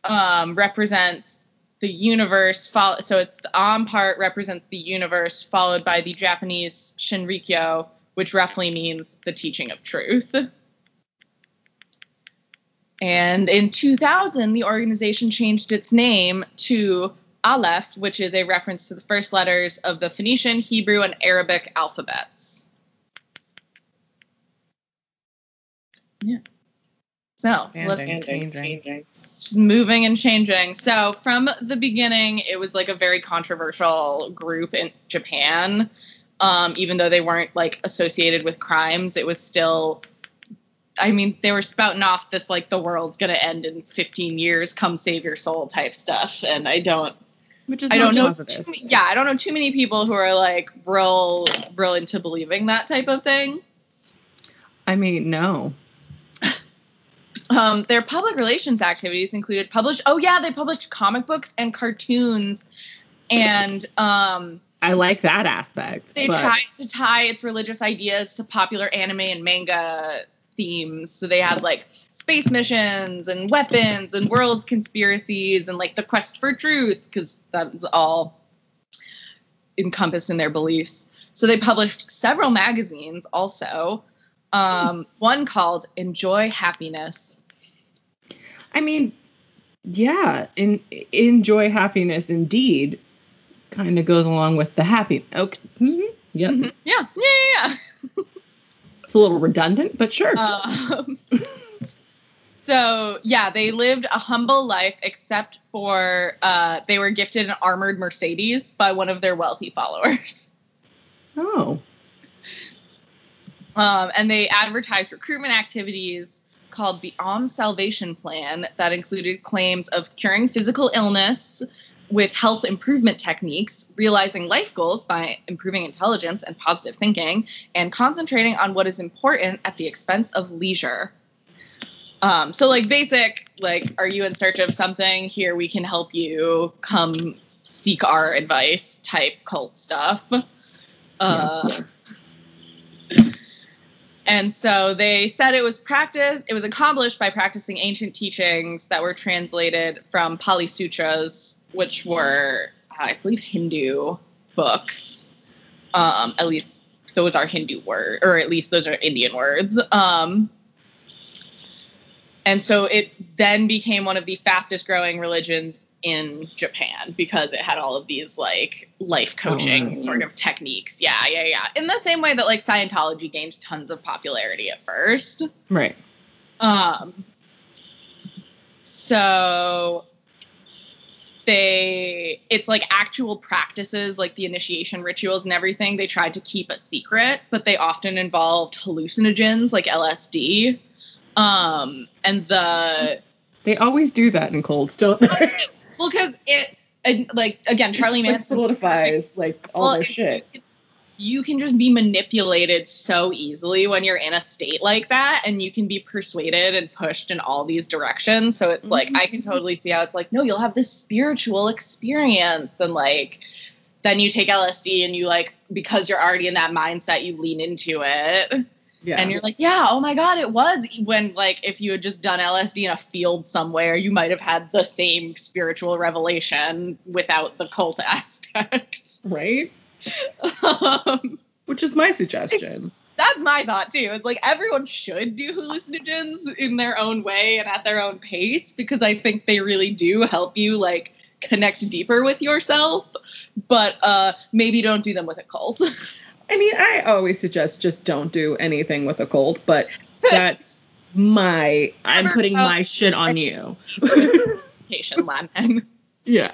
[SPEAKER 6] um, represents the universe. So it's the Om part represents the universe, followed by the Japanese Shinrikyo, which roughly means the teaching of truth. And in 2000, the organization changed its name to Aleph, which is a reference to the first letters of the Phoenician, Hebrew, and Arabic alphabets. Yeah. So let's just moving and changing. So from the beginning, it was like a very controversial group in Japan. Um, even though they weren't like associated with crimes, it was still. I mean, they were spouting off this like the world's gonna end in 15 years, come save your soul type stuff, and I don't.
[SPEAKER 7] Which is
[SPEAKER 6] I don't know. Too, many- yeah, I don't know too many people who are like real, real into believing that type of thing.
[SPEAKER 7] I mean, no. [LAUGHS]
[SPEAKER 6] Um, their public relations activities included published. Oh yeah, they published comic books and cartoons, and um,
[SPEAKER 7] I like that aspect.
[SPEAKER 6] they
[SPEAKER 7] but
[SPEAKER 6] tried to tie its religious ideas to popular anime and manga themes. So they had like space missions and weapons and world conspiracies and like the quest for truth because that's all encompassed in their beliefs. So they published several magazines also. Um, one called Enjoy Happiness.
[SPEAKER 7] I mean, yeah, in, enjoy happiness indeed kind of goes along with the happy. Okay. Mm-hmm. Yep.
[SPEAKER 6] Mhm. Yeah, yeah, yeah. [LAUGHS]
[SPEAKER 7] It's a little redundant, but sure.
[SPEAKER 6] Um, [LAUGHS] so yeah, they lived a humble life, except for uh, they were gifted an armored Mercedes by one of their wealthy followers.
[SPEAKER 7] oh.
[SPEAKER 6] Um, and they advertised recruitment activities called the Om Salvation Plan that included claims of curing physical illness with health improvement techniques, realizing life goals by improving intelligence and positive thinking, and concentrating on what is important at the expense of leisure. Um, so, like, basic, like, are you in search of something? Here, we can help you. Come seek our advice type cult stuff. Uh, and so they said it was practice. it was accomplished by practicing ancient teachings that were translated from Pali Sutras, which were, I believe, Hindu books. Um, at least those are Hindu words, or at least those are Indian words. Um, and so it then became one of the fastest growing religions in Japan because it had all of these like life coaching
[SPEAKER 7] Oh.
[SPEAKER 6] sort of techniques. Yeah, yeah, yeah. In the same way that like Scientology gained tons of popularity at first.
[SPEAKER 7] Right.
[SPEAKER 6] Um, so they, it's like actual practices, like the initiation rituals and everything, they tried to keep a secret, but they often involved hallucinogens like LSD. Um, and the,
[SPEAKER 7] They always do that in colds, don't they?
[SPEAKER 6] well, because it, like, again, Charlie
[SPEAKER 7] It just, like, solidifies like all
[SPEAKER 6] Well,
[SPEAKER 7] their
[SPEAKER 6] it-
[SPEAKER 7] shit.
[SPEAKER 6] You can just be manipulated so easily when you're in a state like that and you can be persuaded and pushed in all these directions so it's like i can mm-hmm. totally see how it's like no you'll have this spiritual experience and like then you take lsd and you like because you're already in that mindset you lean into it
[SPEAKER 7] Yeah.
[SPEAKER 6] and you're like yeah oh my god it was when like if you had just done lsd in a field somewhere you might have had the same spiritual revelation without the cult [LAUGHS] aspect
[SPEAKER 7] right?
[SPEAKER 6] Um,
[SPEAKER 7] Which is my suggestion.
[SPEAKER 6] that's my thought too. It's like everyone should do hallucinogens in their own way and at their own pace because I think they really do help you like connect deeper with yourself. But uh maybe don't do them with a cult.
[SPEAKER 7] I mean, I always suggest just don't do anything with a cold, but [LAUGHS] that's my I'm putting my shit on you. [LAUGHS]
[SPEAKER 6] Patient lemon.
[SPEAKER 7] yeah.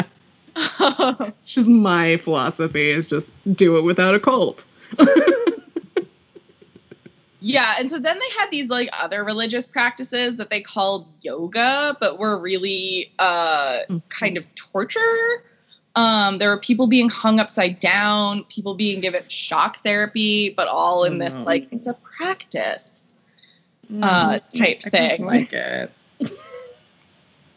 [SPEAKER 7] [LAUGHS] Just my philosophy is just do it without a cult. [LAUGHS]
[SPEAKER 6] yeah, and so then they had these like other religious practices that they called yoga, but were really uh kind of torture. Um, there were people being hung upside down, people being given shock therapy, but all in this like it's a practice uh, type
[SPEAKER 7] I
[SPEAKER 6] thing.
[SPEAKER 7] like it.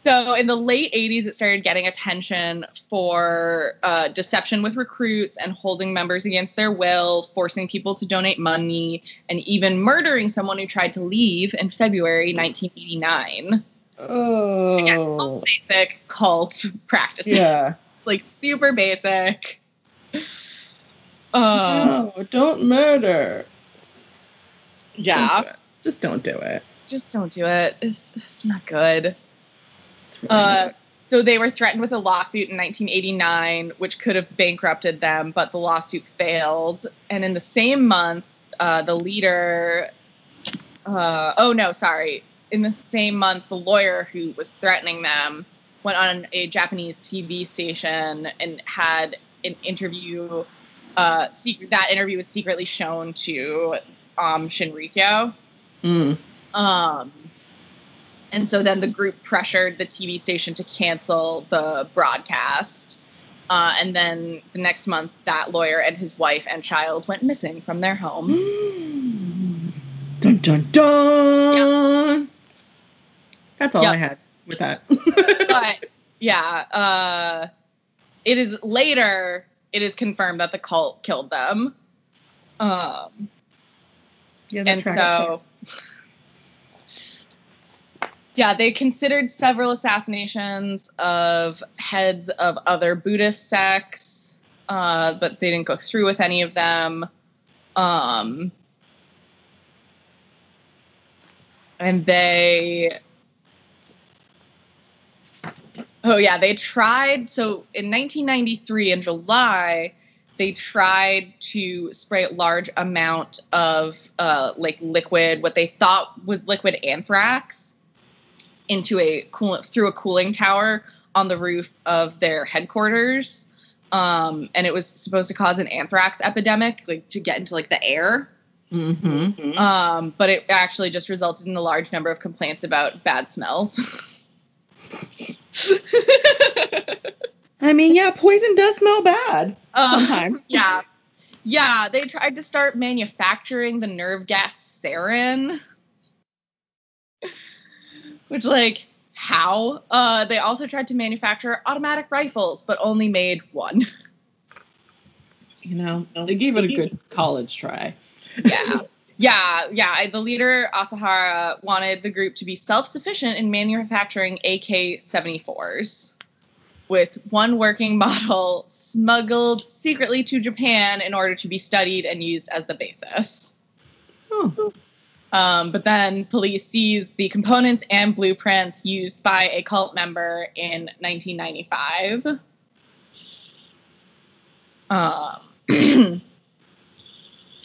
[SPEAKER 6] So in the late 80s, it started getting attention for uh, deception with recruits and holding members against their will, forcing people to donate money, and even murdering someone who tried to leave in February 1989.
[SPEAKER 7] Oh.
[SPEAKER 6] Basic cult practices,
[SPEAKER 7] Yeah. [LAUGHS]
[SPEAKER 6] like super basic. Um,
[SPEAKER 7] no, don't murder.
[SPEAKER 6] yeah,
[SPEAKER 7] Don't do. Just don't do it.
[SPEAKER 6] just don't do it. It's, it's not good. Uh, so they were threatened with a lawsuit in 1989, which could have bankrupted them, but the lawsuit failed. And in the same month, uh, the leader, uh, oh no, sorry, in the same month, the lawyer who was threatening them went on a Japanese TV station and had an interview. Uh, secret, that interview was secretly shown to um, Shinrikyo.
[SPEAKER 7] Mm.
[SPEAKER 6] Um, and so then the group pressured the TV station to cancel the broadcast. Uh, and then the next month, that lawyer and his wife and child went missing from their home. [GASPS]
[SPEAKER 7] Dun dun dun. That's all
[SPEAKER 6] Yeah.
[SPEAKER 7] I had with that. [LAUGHS]
[SPEAKER 6] but [LAUGHS] yeah, uh, it is later. It is confirmed that the cult killed them. Um,
[SPEAKER 7] yeah,
[SPEAKER 6] and so yeah they considered several assassinations of heads of other buddhist sects uh, but they didn't go through with any of them. Um, and they oh yeah they tried so in 1993 in july they tried to spray a large amount of uh, like liquid, what they thought was liquid anthrax, into a cool through a cooling tower on the roof of their headquarters, um, and it was supposed to cause an anthrax epidemic, like to get into like the air.
[SPEAKER 7] mm-hmm.
[SPEAKER 6] Um, but it actually just resulted in a large number of complaints about bad smells.
[SPEAKER 7] I mean, yeah, poison does smell bad
[SPEAKER 6] Um,
[SPEAKER 7] sometimes. [LAUGHS]
[SPEAKER 6] yeah. Yeah, they tried to start manufacturing the nerve gas sarin. Which like how? Uh they also tried to manufacture automatic rifles, but only made one.
[SPEAKER 7] You know, they gave it a good college try.
[SPEAKER 6] Yeah. Yeah, yeah. I- The leader, Asahara, wanted the group to be self sufficient in manufacturing AK 74s, with one working [LAUGHS] model smuggled secretly to Japan in order to be studied and used as the basis. Um, but then police seized the components and blueprints used by a cult member in 1995. Um, [CLEARS THROAT]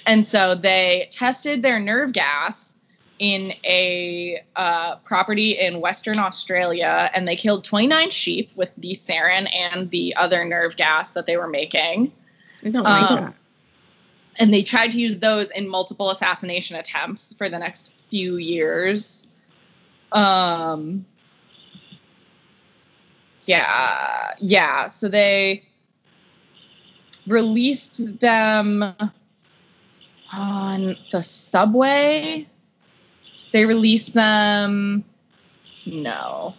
[SPEAKER 6] and so they tested their nerve gas in a uh, property in Western Australia, and they killed 29 sheep with the sarin and the other nerve gas that they were making.
[SPEAKER 7] I don't like
[SPEAKER 6] Um,
[SPEAKER 7] that.
[SPEAKER 6] And they tried to use those in multiple assassination attempts for the next few years. Um, yeah, yeah. So they released them on the subway. They released them, no,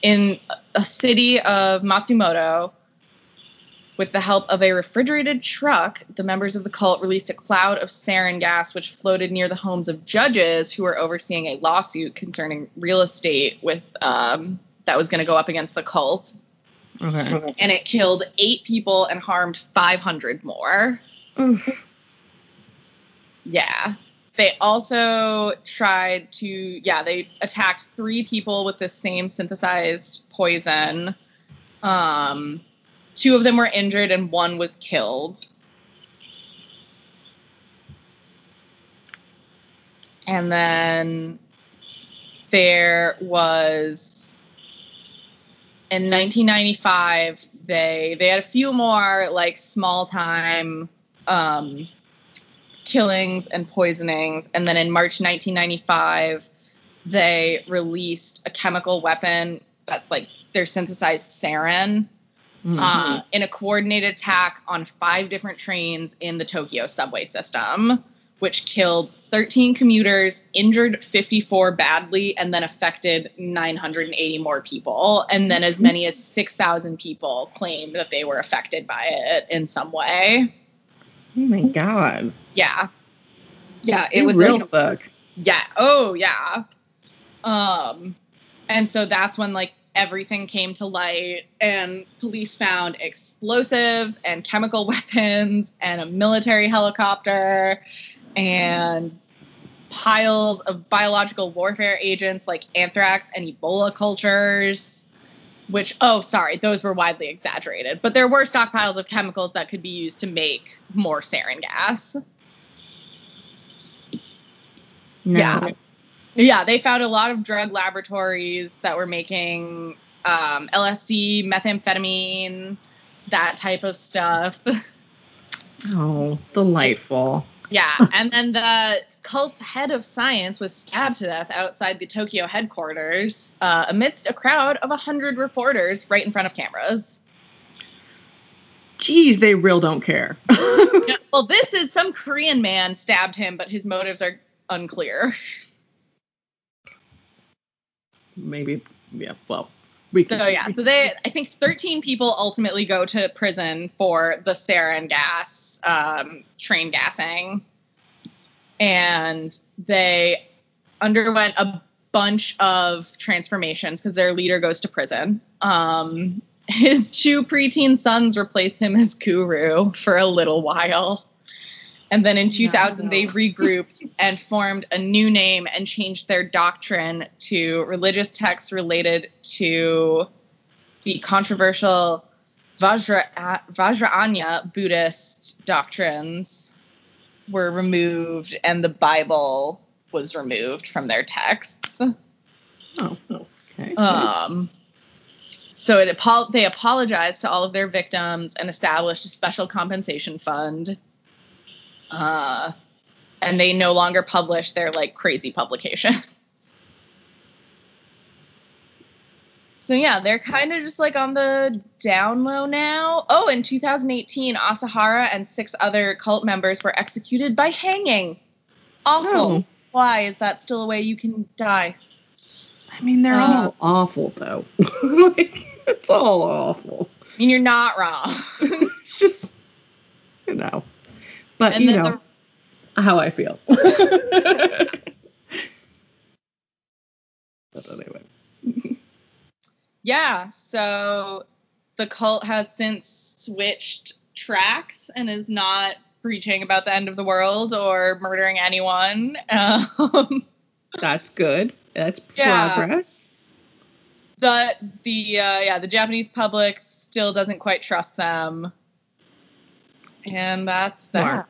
[SPEAKER 6] in a city of Matsumoto. With the help of a refrigerated truck, the members of the cult released a cloud of sarin gas, which floated near the homes of judges who were overseeing a lawsuit concerning real estate with um, that was going to go up against the cult
[SPEAKER 7] Okay.
[SPEAKER 6] and it killed eight people and harmed 500 more.
[SPEAKER 7] Oof.
[SPEAKER 6] Yeah. They also tried to, yeah, they attacked three people with the same synthesized poison. Um, two of them were injured and one was killed. And then there was in 1995 they they had a few more like small time um, killings and poisonings and then in march 1995 they released a chemical weapon that's like their synthesized sarin
[SPEAKER 7] Mhm.
[SPEAKER 6] uh, in a coordinated attack on five different trains in the Tokyo subway system, which killed 13 commuters, injured 54 badly, and then affected 980 more people. And then as many as 6,000 people claimed that they were affected by it in some way.
[SPEAKER 7] oh my god.
[SPEAKER 6] Yeah. Yeah, it
[SPEAKER 7] They
[SPEAKER 6] was
[SPEAKER 7] real
[SPEAKER 6] like-
[SPEAKER 7] suck.
[SPEAKER 6] yeah. Oh, yeah. Um, and so that's when like everything came to light, and police found explosives and chemical [LAUGHS] weapons and a military helicopter and piles of biological warfare agents like anthrax and Ebola cultures. Which, oh, sorry, those were widely exaggerated, but there were stockpiles of chemicals that could be used to make more sarin gas.
[SPEAKER 7] No.
[SPEAKER 6] Yeah. Yeah, they found a lot of drug laboratories that were making um, LSD, methamphetamine, that type of stuff. [LAUGHS]
[SPEAKER 7] Oh, delightful.
[SPEAKER 6] yeah, and then the cult's head of science was stabbed to death outside the Tokyo headquarters uh, amidst a crowd of 100 reporters right in front of cameras.
[SPEAKER 7] Jeez, they real don't care. [LAUGHS]
[SPEAKER 6] Yeah, well, this is some Korean man stabbed him, but his motives are unclear. [LAUGHS]
[SPEAKER 7] Maybe, yeah. Well, we can.
[SPEAKER 6] So yeah, so they I think 13 people ultimately go to prison for the sarin gas um, train gassing, and they underwent a bunch of transformations because their leader goes to prison. Um, [LAUGHS] his two preteen sons replace him as guru for a little while. And then in 2000, they regrouped and formed a new name and changed their doctrine to religious texts related to the controversial Vajra, Vajrayana Buddhist doctrines were removed, and the Bible was removed from their texts.
[SPEAKER 7] Oh, okay.
[SPEAKER 6] Um, so it they apologized to all of their victims and established a special compensation fund. Uh, and they no longer publish their like crazy publication. [LAUGHS] so yeah, they're kind of just like on the down low now. Oh, in 2018, Asahara and six other cult members were executed by hanging. Awful.
[SPEAKER 7] Oh.
[SPEAKER 6] Why is that still a way you can die?
[SPEAKER 7] I mean, they're
[SPEAKER 6] uh,
[SPEAKER 7] all awful, though. [LAUGHS] like, it's all awful.
[SPEAKER 6] I mean, you're not wrong. [LAUGHS]
[SPEAKER 7] It's just, you know. But,
[SPEAKER 6] And
[SPEAKER 7] you know, how I feel. [LAUGHS] but anyway.
[SPEAKER 6] Yeah, so the cult has since switched tracks and is not preaching about the end of the world or murdering anyone. [LAUGHS] Um,
[SPEAKER 7] That's good. That's
[SPEAKER 6] Yeah.
[SPEAKER 7] progress.
[SPEAKER 6] the the uh, yeah the Japanese public still doesn't quite trust them, and that's that.
[SPEAKER 7] Smart.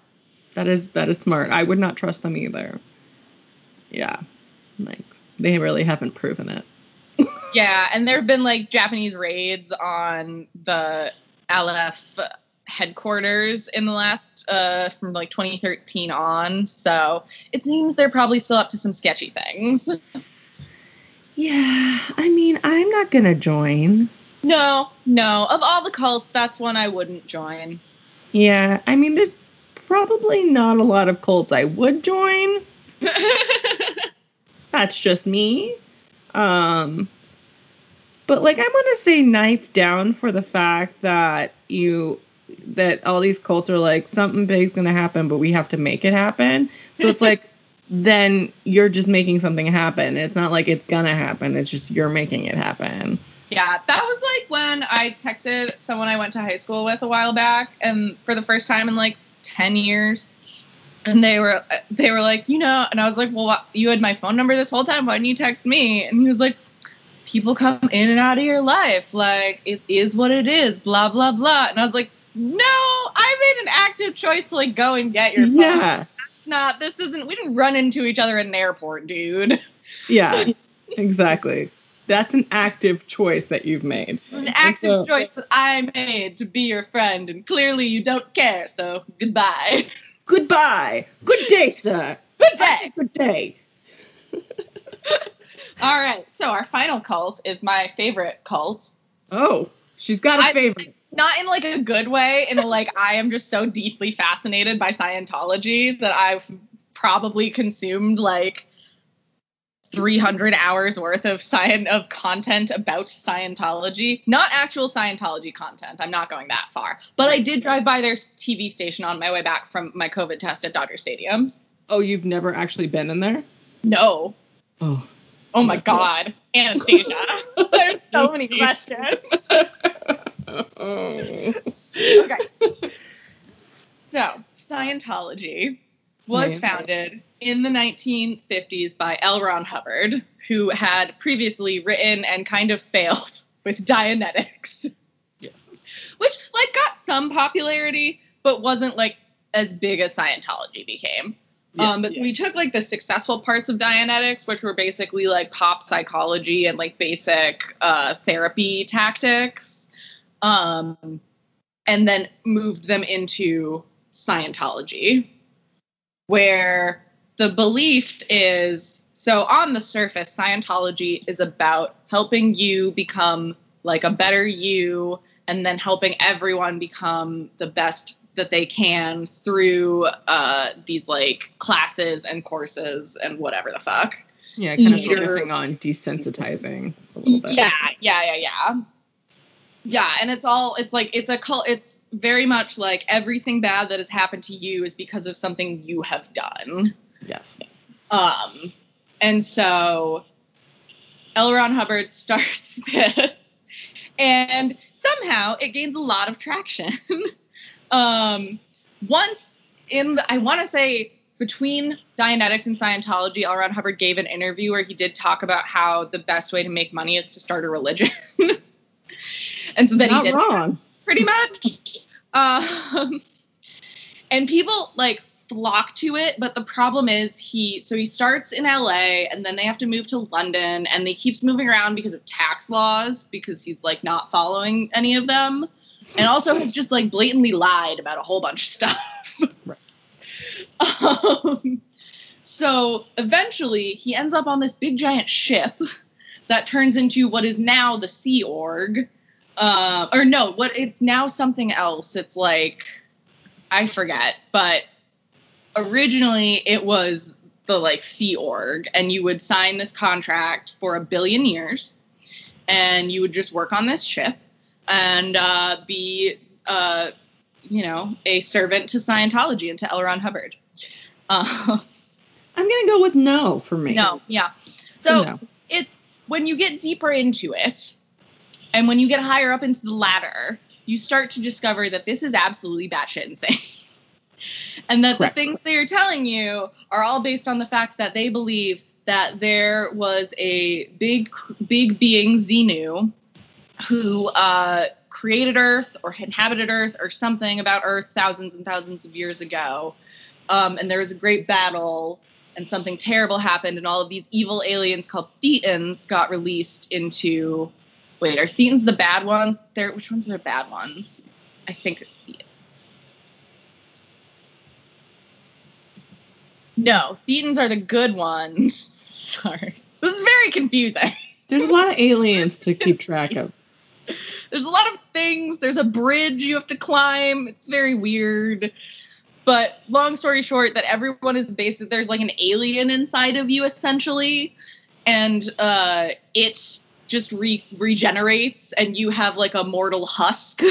[SPEAKER 7] That is that is smart. I would not trust them either. Yeah. Like they really haven't proven it. [LAUGHS]
[SPEAKER 6] Yeah, and there have been like Japanese raids on the Aleph headquarters in the last uh from like 2013 on. So it seems they're probably still up to some sketchy things. [LAUGHS]
[SPEAKER 7] Yeah. I mean, I'm not gonna join.
[SPEAKER 6] No, no. Of all the cults, that's one I wouldn't join.
[SPEAKER 7] Yeah. I mean, there's probably not a lot of cults I would join. [LAUGHS] That's just me. Um but like I'm gonna say knife down for the fact that you that all these cults are like something big's gonna happen, but we have to make it happen. So it's like [LAUGHS] then you're just making something happen. It's not like it's gonna happen. It's just you're making it happen.
[SPEAKER 6] Yeah, that was like when I texted someone I went to high school with a while back, and for the first time in like ten years, and they were they were like, you know, and I was like, well, what, you had my phone number this whole time. Why didn't you text me? And he was like, people come in and out of your life, like it is what it is, blah blah blah. And I was like, no, I made an active choice to like go and get your phone.
[SPEAKER 7] Yeah.
[SPEAKER 6] Not this isn't. We didn't run into each other in an airport, dude.
[SPEAKER 7] Yeah. exactly. That's an active choice that you've made.
[SPEAKER 6] an active
[SPEAKER 7] so-
[SPEAKER 6] choice that I made to be your friend, and clearly you don't care, so goodbye.
[SPEAKER 7] Goodbye. Good day, sir.
[SPEAKER 6] Good day.
[SPEAKER 7] Good day. [LAUGHS]
[SPEAKER 6] All right, so our final cult is my favorite cult.
[SPEAKER 7] Oh, she's got a
[SPEAKER 6] I-
[SPEAKER 7] favorite.
[SPEAKER 6] Not in like a good way, in a like I am just so deeply fascinated by Scientology that I've probably consumed like 300 hours worth of science of content about Scientology. Not actual Scientology content. I'm not going that far. But I did drive by their TV station on my way back from my COVID test at Dodger Stadium.
[SPEAKER 7] Oh, you've never actually been in there?
[SPEAKER 6] No.
[SPEAKER 7] Oh.
[SPEAKER 6] Oh my God. Anastasia. [LAUGHS] There's so many questions. [LAUGHS] Okay. So, Scientology was founded in the 1950s by L. Ron Hubbard, who had previously written and kind of failed [LAUGHS] with Dianetics,
[SPEAKER 7] Yes.
[SPEAKER 6] which like got some popularity, but wasn't like as big as Scientology became.
[SPEAKER 7] Yeah,
[SPEAKER 6] um, but
[SPEAKER 7] yeah.
[SPEAKER 6] we took like the successful parts of Dianetics, which were basically like pop psychology and like basic uh, therapy tactics, um, and then moved them into Scientology, where the belief is so on the surface, Scientology is about helping you become like a better you and then helping everyone become the best that they can through uh, these like classes and courses and whatever the fuck.
[SPEAKER 7] Yeah, kind of focusing on desensitizing a little bit.
[SPEAKER 6] Yeah, yeah, yeah, yeah. Yeah, and it's all it's like it's a cult it's very much like everything bad that has happened to you is because of something you have done.
[SPEAKER 7] Yes.
[SPEAKER 6] Um and so L. Ron Hubbard [LAUGHS] starts this and somehow it gains a lot of traction. [LAUGHS] um once in the I want to say between Dianetics and Scientology, L. Ron Hubbard gave an interview where he did talk about how the best way to make money is to start a religion. [LAUGHS] and so then
[SPEAKER 7] Not
[SPEAKER 6] he did
[SPEAKER 7] wrong.
[SPEAKER 6] pretty much. Um, and people like flock to it, but the problem is he so he starts in LA and then they have to move to London and they keeps moving around because of tax laws because he's like not following any of them. And also has just like blatantly lied about a whole bunch of stuff.
[SPEAKER 7] Right. [LAUGHS]
[SPEAKER 6] Um, so eventually he ends up on this big giant ship that turns into what is now the Sea Org uh, or no, what it's now something else. It's like I forget, but originally it was the like Sea Org, and you would sign this contract for a billion years, and you would just work on this ship and uh, be, uh, you know, a servant to Scientology and to L. Ron Hubbard. Uh, [LAUGHS]
[SPEAKER 7] I'm gonna go with no for me.
[SPEAKER 6] no, yeah. So
[SPEAKER 7] No.
[SPEAKER 6] it's when you get deeper into it and when you get higher up into the ladder, you start to discover that this is absolutely batshit insane. [LAUGHS] and that
[SPEAKER 7] Correct.
[SPEAKER 6] the things they are telling you are all based on the fact that they believe that there was a big big being Xenu who uh, created Earth or inhabited Earth or something about Earth thousands and thousands of years ago. Um, and there was a great battle, and something terrible happened, and all of these evil aliens called Thetans got released into. Wait, are Thetans the bad ones? They're, which ones are the bad ones? I think it's Thetans. No, Thetans are the good ones. [LAUGHS] Sorry. This is very confusing.
[SPEAKER 7] There's a lot of aliens to keep track of.
[SPEAKER 6] There's a lot of things. There's a bridge you have to climb. It's very weird. But long story short, that everyone is based. There's like an alien inside of you essentially, and uh, it just re- regenerates, and you have like a mortal husk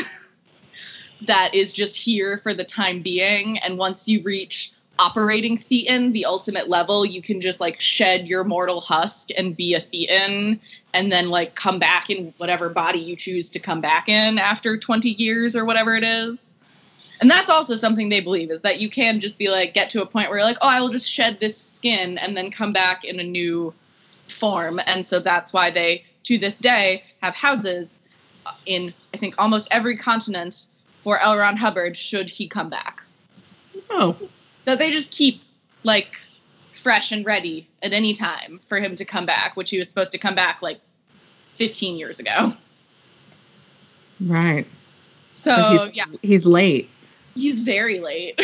[SPEAKER 6] [LAUGHS] that is just here for the time being. And once you reach operating Thetan, the ultimate level, you can just like shed your mortal husk and be a Thetan and then like come back in whatever body you choose to come back in after 20 years or whatever it is. And that's also something they believe is that you can just be like get to a point where you're like, oh, I will just shed this skin and then come back in a new form. And so that's why they to this day have houses uh, in I think almost every continent for L. Ron Hubbard should he come back.
[SPEAKER 7] Oh,
[SPEAKER 6] That they just keep like fresh and ready at any time for him to come back, which he was supposed to come back like 15 years ago.
[SPEAKER 7] right.
[SPEAKER 6] So
[SPEAKER 7] he's,
[SPEAKER 6] yeah,
[SPEAKER 7] he's late
[SPEAKER 6] he's very late.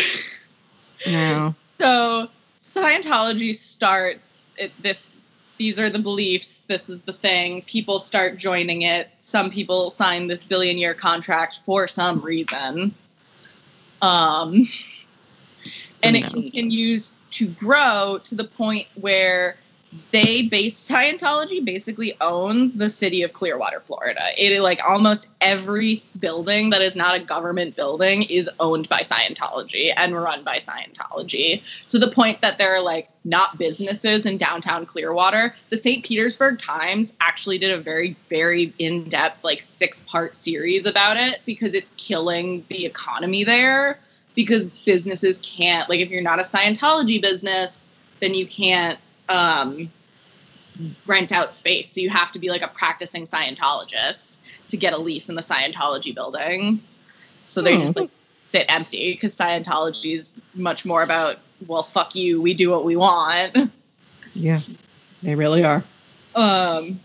[SPEAKER 7] now. [LAUGHS]
[SPEAKER 6] so Scientology starts it, this. These are the beliefs. This is the thing. People start joining it. Some people sign this billion year contract for some reason. Um, and it continues to grow to the point where they base Scientology basically owns the city of Clearwater, Florida. It like almost every building that is not a government building is owned by Scientology and run by Scientology to the point that there are like not businesses in downtown Clearwater. The St. Petersburg Times actually did a very very in-depth like six-part series about it because it's killing the economy there because businesses can't like if you're not a Scientology business, then you can't um, rent out space. So you have to be like a practicing Scientologist to get a lease in the Scientology buildings. So they
[SPEAKER 7] Hmm.
[SPEAKER 6] just like sit empty because Scientology is much more about well, fuck you, we do what we want.
[SPEAKER 7] Yeah, they really are.
[SPEAKER 6] Um,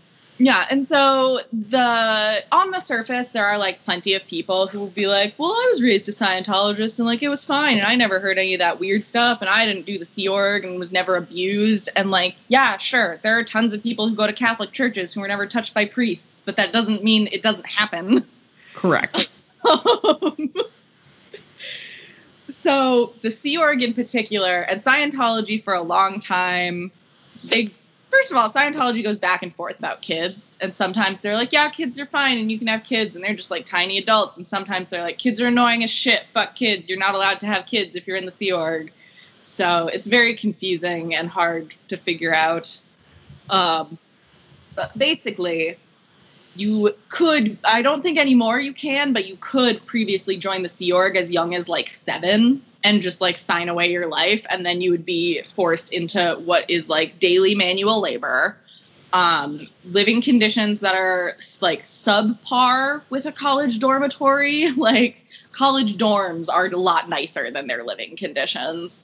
[SPEAKER 6] yeah, and so the on the surface there are like plenty of people who will be like, "Well, I was raised a Scientologist and like it was fine, and I never heard any of that weird stuff, and I didn't do the Sea Org and was never abused." And like, yeah, sure, there are tons of people who go to Catholic churches who were never touched by priests, but that doesn't mean it doesn't happen.
[SPEAKER 7] Correct. [LAUGHS]
[SPEAKER 6] so the Sea Org in particular, and Scientology for a long time, they first of all, Scientology goes back and forth about kids, and sometimes they're like, "Yeah, kids are fine, and you can have kids," and they're just like tiny adults, and sometimes they're like, "Kids are annoying as shit. Fuck kids. You're not allowed to have kids if you're in the Sea Org." So it's very confusing and hard to figure out. Um, but basically, you could i don't think anymore you can but you could previously join the sea org as young as like seven and just like sign away your life and then you would be forced into what is like daily manual labor um, living conditions that are like subpar with a college dormitory. [LAUGHS] Like college dorms are a lot nicer than their living conditions.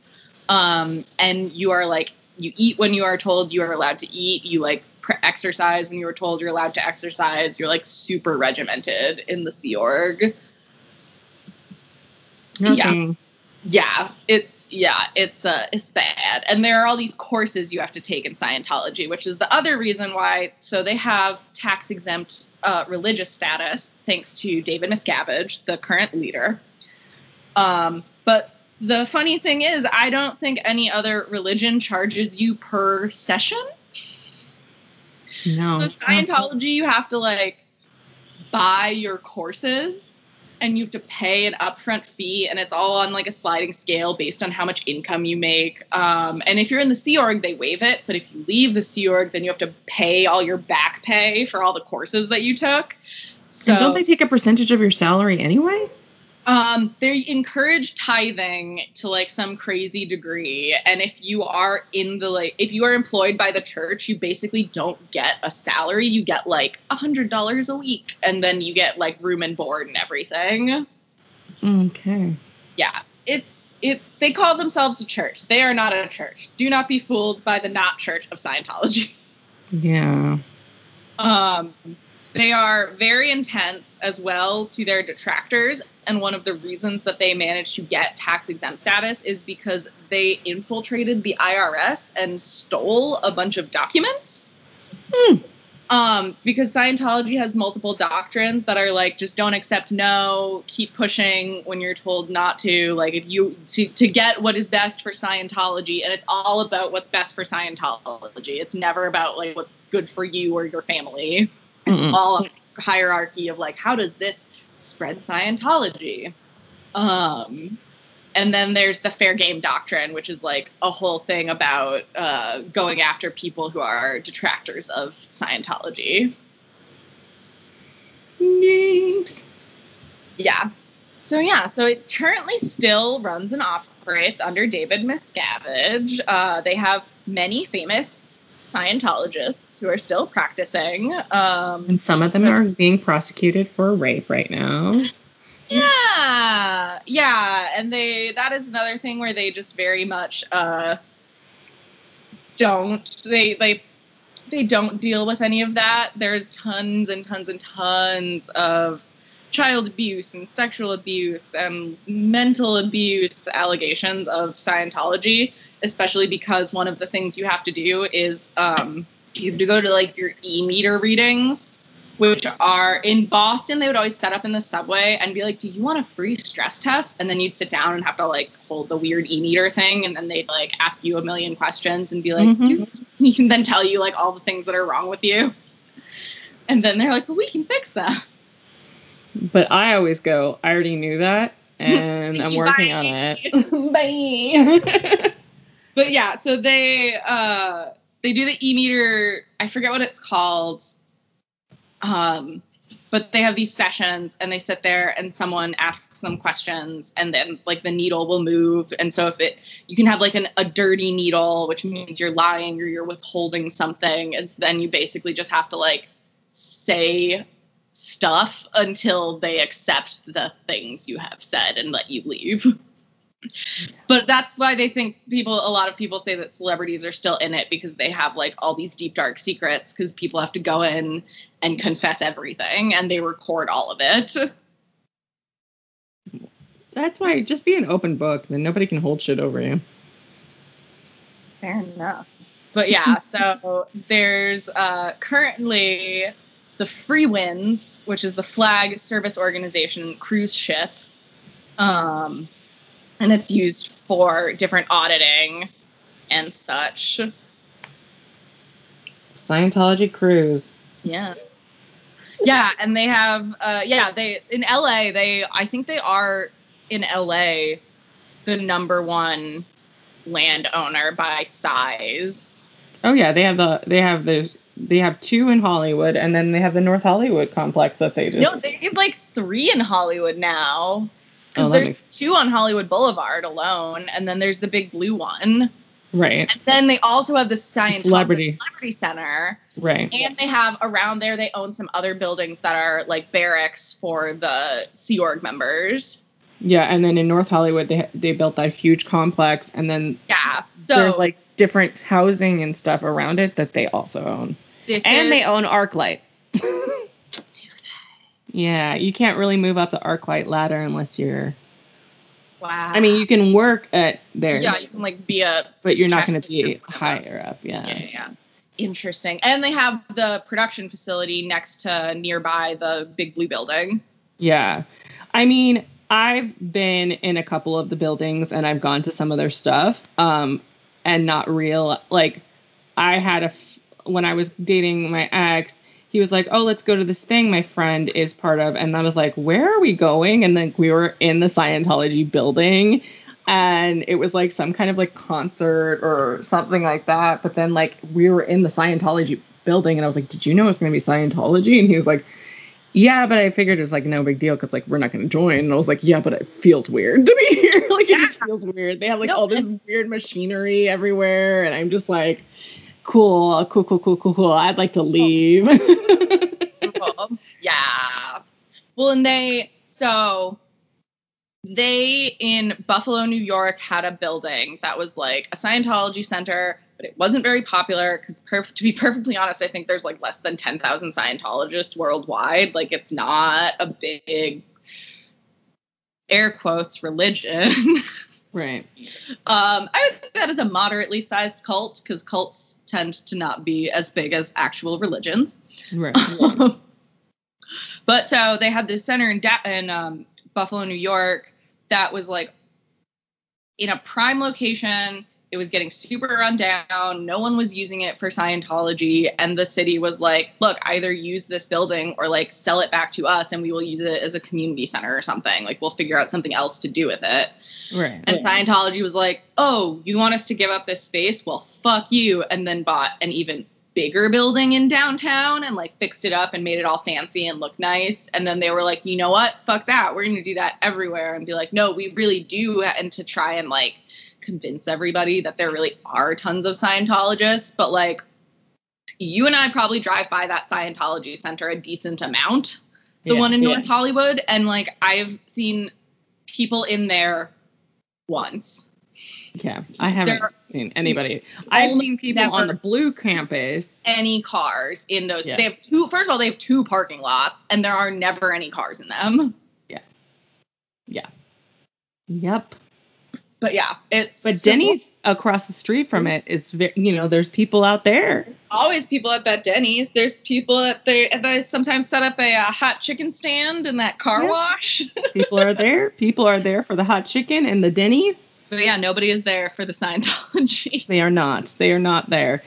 [SPEAKER 6] Um, and you are like you eat when you are told you are allowed to eat. You like exercise when you were told you're allowed to exercise. You're like super regimented in the sea org.
[SPEAKER 7] No
[SPEAKER 6] Yeah.
[SPEAKER 7] thanks.
[SPEAKER 6] Yeah it's yeah it's uh it's bad. And there are all these courses you have to take in scientology which is the other reason why so they have tax exempt uh, religious status thanks to david miscavige the current leader. Um, but the funny thing is i don't think any other religion charges you per session.
[SPEAKER 7] No.
[SPEAKER 6] so Scientology, you have to like buy your courses and you have to pay an upfront fee and it's all on like a sliding scale based on how much income you make. Um, and if you're in the Sea Org, they waive it. But if you leave the Sea Org, then you have to pay all your back pay for all the courses that you took. So
[SPEAKER 7] And don't they take a percentage of your salary anyway?
[SPEAKER 6] Um, they encourage tithing to like some crazy degree, and if you are in the like, if you are employed by the church, you basically don't get a salary. You get like a hundred dollars a week, and then you get like room and board and everything.
[SPEAKER 7] Okay.
[SPEAKER 6] Yeah, it's it's. They call themselves a church. They are not a church. Do not be fooled by the not church of Scientology.
[SPEAKER 7] Yeah.
[SPEAKER 6] Um, they are very intense as well to their detractors. And one of the reasons that they managed to get tax exempt status is because they infiltrated the IRS and stole a bunch of documents.
[SPEAKER 7] Hmm.
[SPEAKER 6] Um, because Scientology has multiple doctrines that are like just don't accept no, keep pushing when you're told not to. Like if you to, to get what is best for Scientology, and it's all about what's best for Scientology. It's never about like what's good for you or your family it's
[SPEAKER 7] Mm-mm.
[SPEAKER 6] all a hierarchy of like how does this spread scientology? Um and then there's the fair game doctrine which is like a whole thing about uh, going after people who are detractors of scientology.
[SPEAKER 7] Neat.
[SPEAKER 6] yeah. So yeah. So it currently still runs and operates under david miscavige. Uh, they have many famous scientologists who are still practicing um,
[SPEAKER 7] And some of them are being prosecuted for rape right now.
[SPEAKER 6] Yeah, yeah, and they that is another thing where they just very much uh don't they they they don't deal with any of that. There's tons and tons and tons of child abuse and sexual abuse and mental abuse allegations of Scientology, especially because one of the things you have to do is um you have to go to like your e-meter readings which are in Boston, they would always set up in the subway and be like, Do you want a free stress test? And then you'd sit down and have to like hold the weird e meter thing. And then they'd like ask you a million questions and be like,
[SPEAKER 7] Mhm.
[SPEAKER 6] you, [LAUGHS] you can then tell you like all the things that are wrong with you. And then they're like, Well, we can fix that.
[SPEAKER 7] But I always go, I already knew that, [LAUGHS] and I'm working on it. [LAUGHS] Bye.
[SPEAKER 6] But yeah, so they uh they do the e meter, I forget what it's called. Um but they have these sessions and they sit there and someone asks them questions and then like the needle will move and so if it you can have like an, a dirty needle which means you're lying or you're withholding something and so then you basically just have to like say stuff until they accept the things you have said and let you leave but that's why they think people a lot of people say that celebrities are still in it because they have like all these deep dark secrets because people have to go in and confess everything and they record all of it
[SPEAKER 7] That's why just be an open book, then nobody can hold shit over you.
[SPEAKER 6] fair enough but yeah so there's uh currently the Freewinds which is the flag service organization cruise ship um and it's used for different auditing and such
[SPEAKER 7] Scientology cruise.
[SPEAKER 6] Yeah. Yeah, and they have uh yeah, they in LA, they I think they are in LA the number one landowner by size.
[SPEAKER 7] Oh yeah, they have the they have those they have two in Hollywood, and then they have the North Hollywood complex that they just.
[SPEAKER 6] No, they have like three in Hollywood now.
[SPEAKER 7] Oh,
[SPEAKER 6] there's
[SPEAKER 7] makes-
[SPEAKER 6] two on Hollywood Boulevard alone, and then there's the big blue one.
[SPEAKER 7] right,
[SPEAKER 6] And then they also have the Science
[SPEAKER 7] Celebrity.
[SPEAKER 6] Celebrity Center.
[SPEAKER 7] right.
[SPEAKER 6] And they have around there, they own some other buildings that are like barracks for the Sea Org members.
[SPEAKER 7] Yeah, and then in North Hollywood, they they built that huge complex, and then
[SPEAKER 6] Yeah. So
[SPEAKER 7] there's like different housing and stuff around it that they also own,
[SPEAKER 6] this
[SPEAKER 7] and
[SPEAKER 6] is,
[SPEAKER 7] they own ArcLight. [LAUGHS] yeah, you can't really move up the ArcLight ladder unless you're.
[SPEAKER 6] wow.
[SPEAKER 7] I mean, you can work at there,
[SPEAKER 6] yeah, you can like be a
[SPEAKER 7] but you're not going to be higher up.
[SPEAKER 6] yeah,
[SPEAKER 7] Yeah.
[SPEAKER 6] yeah, yeah. Interesting. And they have the production facility next to nearby the big blue building.
[SPEAKER 7] Yeah. I mean, I've been in a couple of the buildings and I've gone to some of their stuff um and not real like I had a f- when I was dating my ex, he was like, "Oh, let's go to this thing my friend is part of." And I was like, "Where are we going?" And then we were in the Scientology building and it was like some kind of like concert or something like that, but then like we were in the Scientology building and I was like, "Did you know it's going to be Scientology?" And he was like, Yeah, but I figured it was like no big deal because like we're not going to join. And I was like, yeah, but it feels weird to be [LAUGHS] here. like it just feels weird. They have like
[SPEAKER 6] No,
[SPEAKER 7] all this weird machinery everywhere, and I'm just like, cool, cool, cool, cool, cool, cool. I'd like to oh. leave.
[SPEAKER 6] Cool. yeah. Well, and they so they in Buffalo, New York, had a building that was like a Scientology center, but it wasn't very popular because, perf- to be perfectly honest, I think there's like less than ten thousand Scientologists worldwide. Like, it's not a big air quotes religion. [LAUGHS]
[SPEAKER 7] right.
[SPEAKER 6] Um, I would think that is a moderately sized cult because cults tend to not be as big as actual religions.
[SPEAKER 7] Right. [LAUGHS]
[SPEAKER 6] but so they had this center in, da- in um, Buffalo, New York, that was like in a prime location. It was getting super run down. No one was using it for Scientology. And the city was like, look, either use this building or like sell it back to us and we will use it as a community center or something. Like we'll figure out something else to do with it.
[SPEAKER 7] Right.
[SPEAKER 6] And Scientology was like, oh, you want us to give up this space? Well, fuck you. And then bought an even bigger building in downtown and like fixed it up and made it all fancy and look nice. And then they were like, you know what? Fuck that. We're going to do that everywhere and be like, no, we really do. And to try and like convince everybody that there really are tons of Scientologists. But like, you and I probably drive by that Scientology center a decent amount, the
[SPEAKER 7] Yeah,
[SPEAKER 6] one in
[SPEAKER 7] yeah.
[SPEAKER 6] North Hollywood. And like, I've seen people in there once.
[SPEAKER 7] Yeah, I haven't
[SPEAKER 6] There-
[SPEAKER 7] seen anybody. I've seen people on the blue campus.
[SPEAKER 6] Any cars in those?
[SPEAKER 7] Yeah.
[SPEAKER 6] They have two. First of all, they have two parking lots, and there are never any cars in them. Yeah. Yeah.
[SPEAKER 7] Yep.
[SPEAKER 6] But yeah, it's
[SPEAKER 7] But Denny's across the street from it. it is, very, you know, there's people out there.
[SPEAKER 6] always people at that Denny's. There's people at the they sometimes set up a, uh hot chicken stand in that car
[SPEAKER 7] Yeah.
[SPEAKER 6] wash. [LAUGHS]
[SPEAKER 7] People are there. People are there for the hot chicken and the Denny's.
[SPEAKER 6] but yeah, nobody is there for the Scientology. [LAUGHS]
[SPEAKER 7] They are not. They are not there.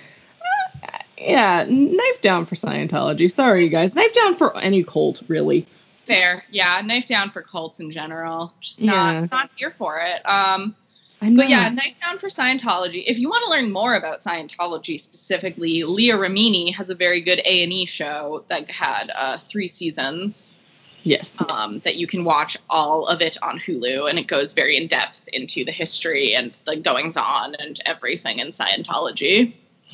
[SPEAKER 7] Uh, yeah, knife down for Scientology. Sorry, you guys. Knife down for any cult, really.
[SPEAKER 6] Fair, yeah. Knife down for cults in general. Just not
[SPEAKER 7] Yeah.
[SPEAKER 6] not here for it. Um, But yeah, down for Scientology. If you want to learn more about Scientology specifically, Leah Remini has a very good A and E show that had uh, three seasons
[SPEAKER 7] yes.
[SPEAKER 6] um, that you can watch all of it on Hulu, and it goes very in depth into the history and the goings on and everything in Scientology.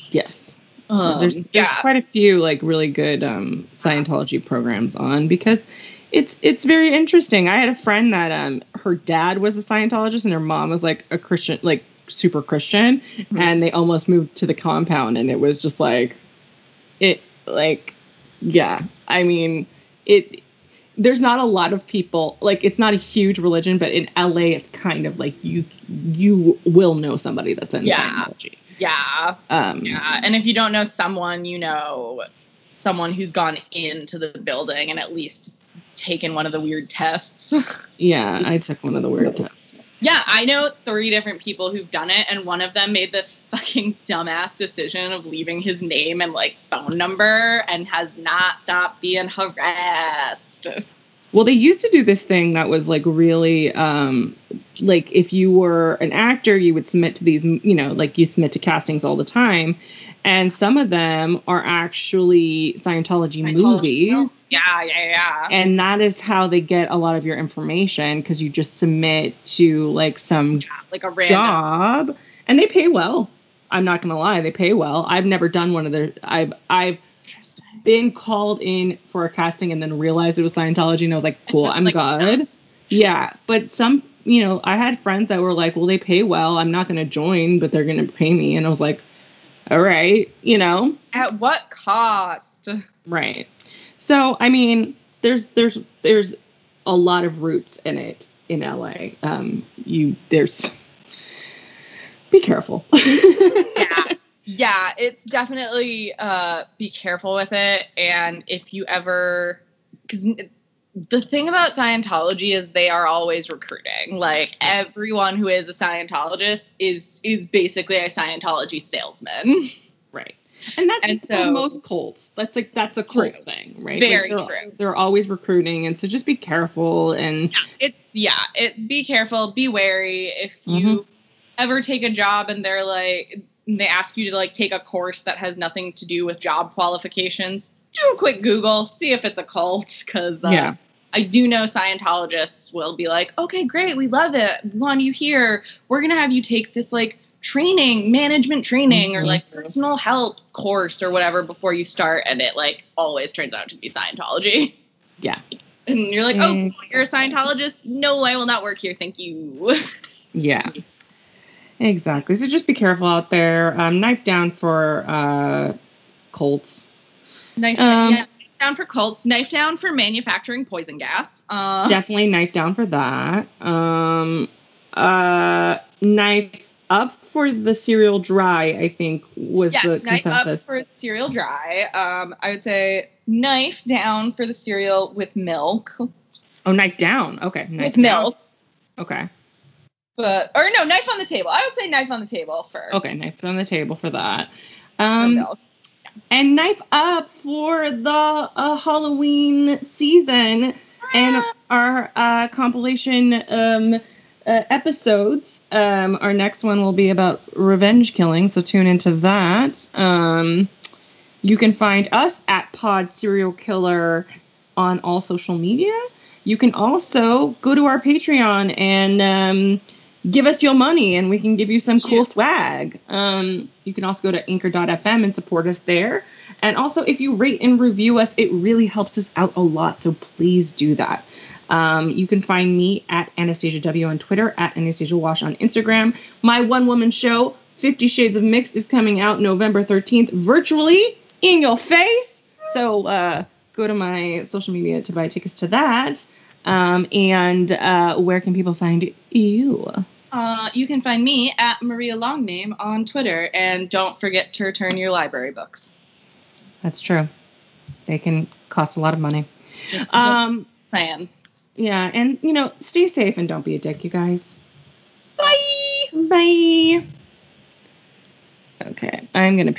[SPEAKER 7] yes.
[SPEAKER 6] Um,
[SPEAKER 7] there's there's
[SPEAKER 6] yeah,
[SPEAKER 7] quite a few like really good um, Scientology programs on because it's it's very interesting. I had a friend that um her dad was a Scientologist and her mom was like a Christian, like super Christian,
[SPEAKER 6] Mm-hmm.
[SPEAKER 7] and they almost moved to the compound, and it was just like it like yeah. I mean it. There's not a lot of people like it's not a huge religion, but in LA it's kind of like you you will know somebody that's in
[SPEAKER 6] Yeah.
[SPEAKER 7] Scientology.
[SPEAKER 6] yeah,
[SPEAKER 7] Um,
[SPEAKER 6] yeah. And if you don't know someone, you know someone who's gone into the building and at least taken one of the weird tests. [LAUGHS]
[SPEAKER 7] Yeah, I took one of the weird tests.
[SPEAKER 6] Yeah, I know three different people who've done it, and one of them made the [LAUGHS] fucking dumbass decision of leaving his name and like phone number and has not stopped being harassed.
[SPEAKER 7] Well, they used to do this thing that was like really um like if you were an actor, you would submit to these, you know, like you submit to castings all the time. And some of them are actually Scientology movies.
[SPEAKER 6] Yeah, yeah, yeah.
[SPEAKER 7] And that is how they get a lot of your information because you just submit to like some
[SPEAKER 6] like a random.
[SPEAKER 7] job and they pay well. I'm not gonna lie, they pay well. I've never done one of their I've I've been called in for a casting and then realized it was Scientology and I was like, cool, [LAUGHS] I'm
[SPEAKER 6] Like,
[SPEAKER 7] good. Yeah. But some, you know, I had friends that were like, well, they pay well. I'm not going to join, but they're going to pay me. And I was like, all right, you know,
[SPEAKER 6] At what cost?
[SPEAKER 7] right. So, I mean, there's, there's, there's a lot of roots in it in LA. Um, you, there's, be careful. [LAUGHS]
[SPEAKER 6] yeah yeah it's definitely uh be careful with it and if you ever because the thing about scientology is they are always recruiting like everyone who is a scientologist is is basically a scientology salesman
[SPEAKER 7] Right. And that's
[SPEAKER 6] And
[SPEAKER 7] for
[SPEAKER 6] so-
[SPEAKER 7] most cults. That's like that's a cult
[SPEAKER 6] True.
[SPEAKER 7] thing, right?
[SPEAKER 6] Very
[SPEAKER 7] they're,
[SPEAKER 6] true.
[SPEAKER 7] They're always recruiting, and so just be careful. And
[SPEAKER 6] it yeah it be careful be wary if you mm-hmm. ever take a job and they're like they ask you to like take a course that has nothing to do with job qualifications do a quick Google, see if it's a cult, because uh,
[SPEAKER 7] Yeah.
[SPEAKER 6] I do know Scientologists will be like, okay, great, we love it. We want you here. We're gonna have you take this like training, management training, or
[SPEAKER 7] Mhm.
[SPEAKER 6] like personal help course or whatever before you start, and it like always turns out to be Scientology.
[SPEAKER 7] Yeah.
[SPEAKER 6] And you're like, oh, you're a Scientologist? No, I will not work here. Thank you. [LAUGHS]
[SPEAKER 7] Yeah. Exactly. So just be careful out there. Um, knife down for uh, cults.
[SPEAKER 6] Knife,
[SPEAKER 7] Um,
[SPEAKER 6] yeah, down for cults. Knife down for manufacturing poison gas. Uh,
[SPEAKER 7] Definitely knife down for that. Um, uh, knife up for the cereal dry. I think was
[SPEAKER 6] yeah,
[SPEAKER 7] the
[SPEAKER 6] knife
[SPEAKER 7] consensus.
[SPEAKER 6] up for cereal dry. Um, I would say knife down for the cereal with milk.
[SPEAKER 7] oh, knife down. Okay, knife
[SPEAKER 6] with
[SPEAKER 7] down.
[SPEAKER 6] milk.
[SPEAKER 7] Okay.
[SPEAKER 6] But or no, knife on the table. I would say knife on the table for,
[SPEAKER 7] Okay, knife on the table for that.
[SPEAKER 6] for
[SPEAKER 7] Um,
[SPEAKER 6] milk.
[SPEAKER 7] And knife up for the uh, Halloween season and our uh, compilation um, uh, episodes. Um, our next one will be about revenge killing, so tune into that. Um, you can find us at Pod Cereal Killer on all social media. You can also go to our Patreon and um, give us your money, and we can give you some cool
[SPEAKER 6] Yeah.
[SPEAKER 7] swag. Um, you can also go to anchor.fm and support us there. And also, if you rate and review us, it really helps us out a lot. So please do that. Um, you can find me at Anastasia W on Twitter, at Anastasia Wash on Instagram. My one woman show, Fifty Shades of Mixed, is coming out November 13th virtually in your face. So uh, go to my social media to buy tickets to that. Um, and uh, where can people find you?
[SPEAKER 6] Uh, you can find me at Maria Longname on Twitter, and don't forget to return your library books.
[SPEAKER 7] That's true. They can cost a lot of money.
[SPEAKER 6] Just,
[SPEAKER 7] Um,
[SPEAKER 6] saying.
[SPEAKER 7] yeah, and you know, stay safe and don't be a dick, you guys.
[SPEAKER 6] Bye.
[SPEAKER 7] Bye. Okay, I'm gonna.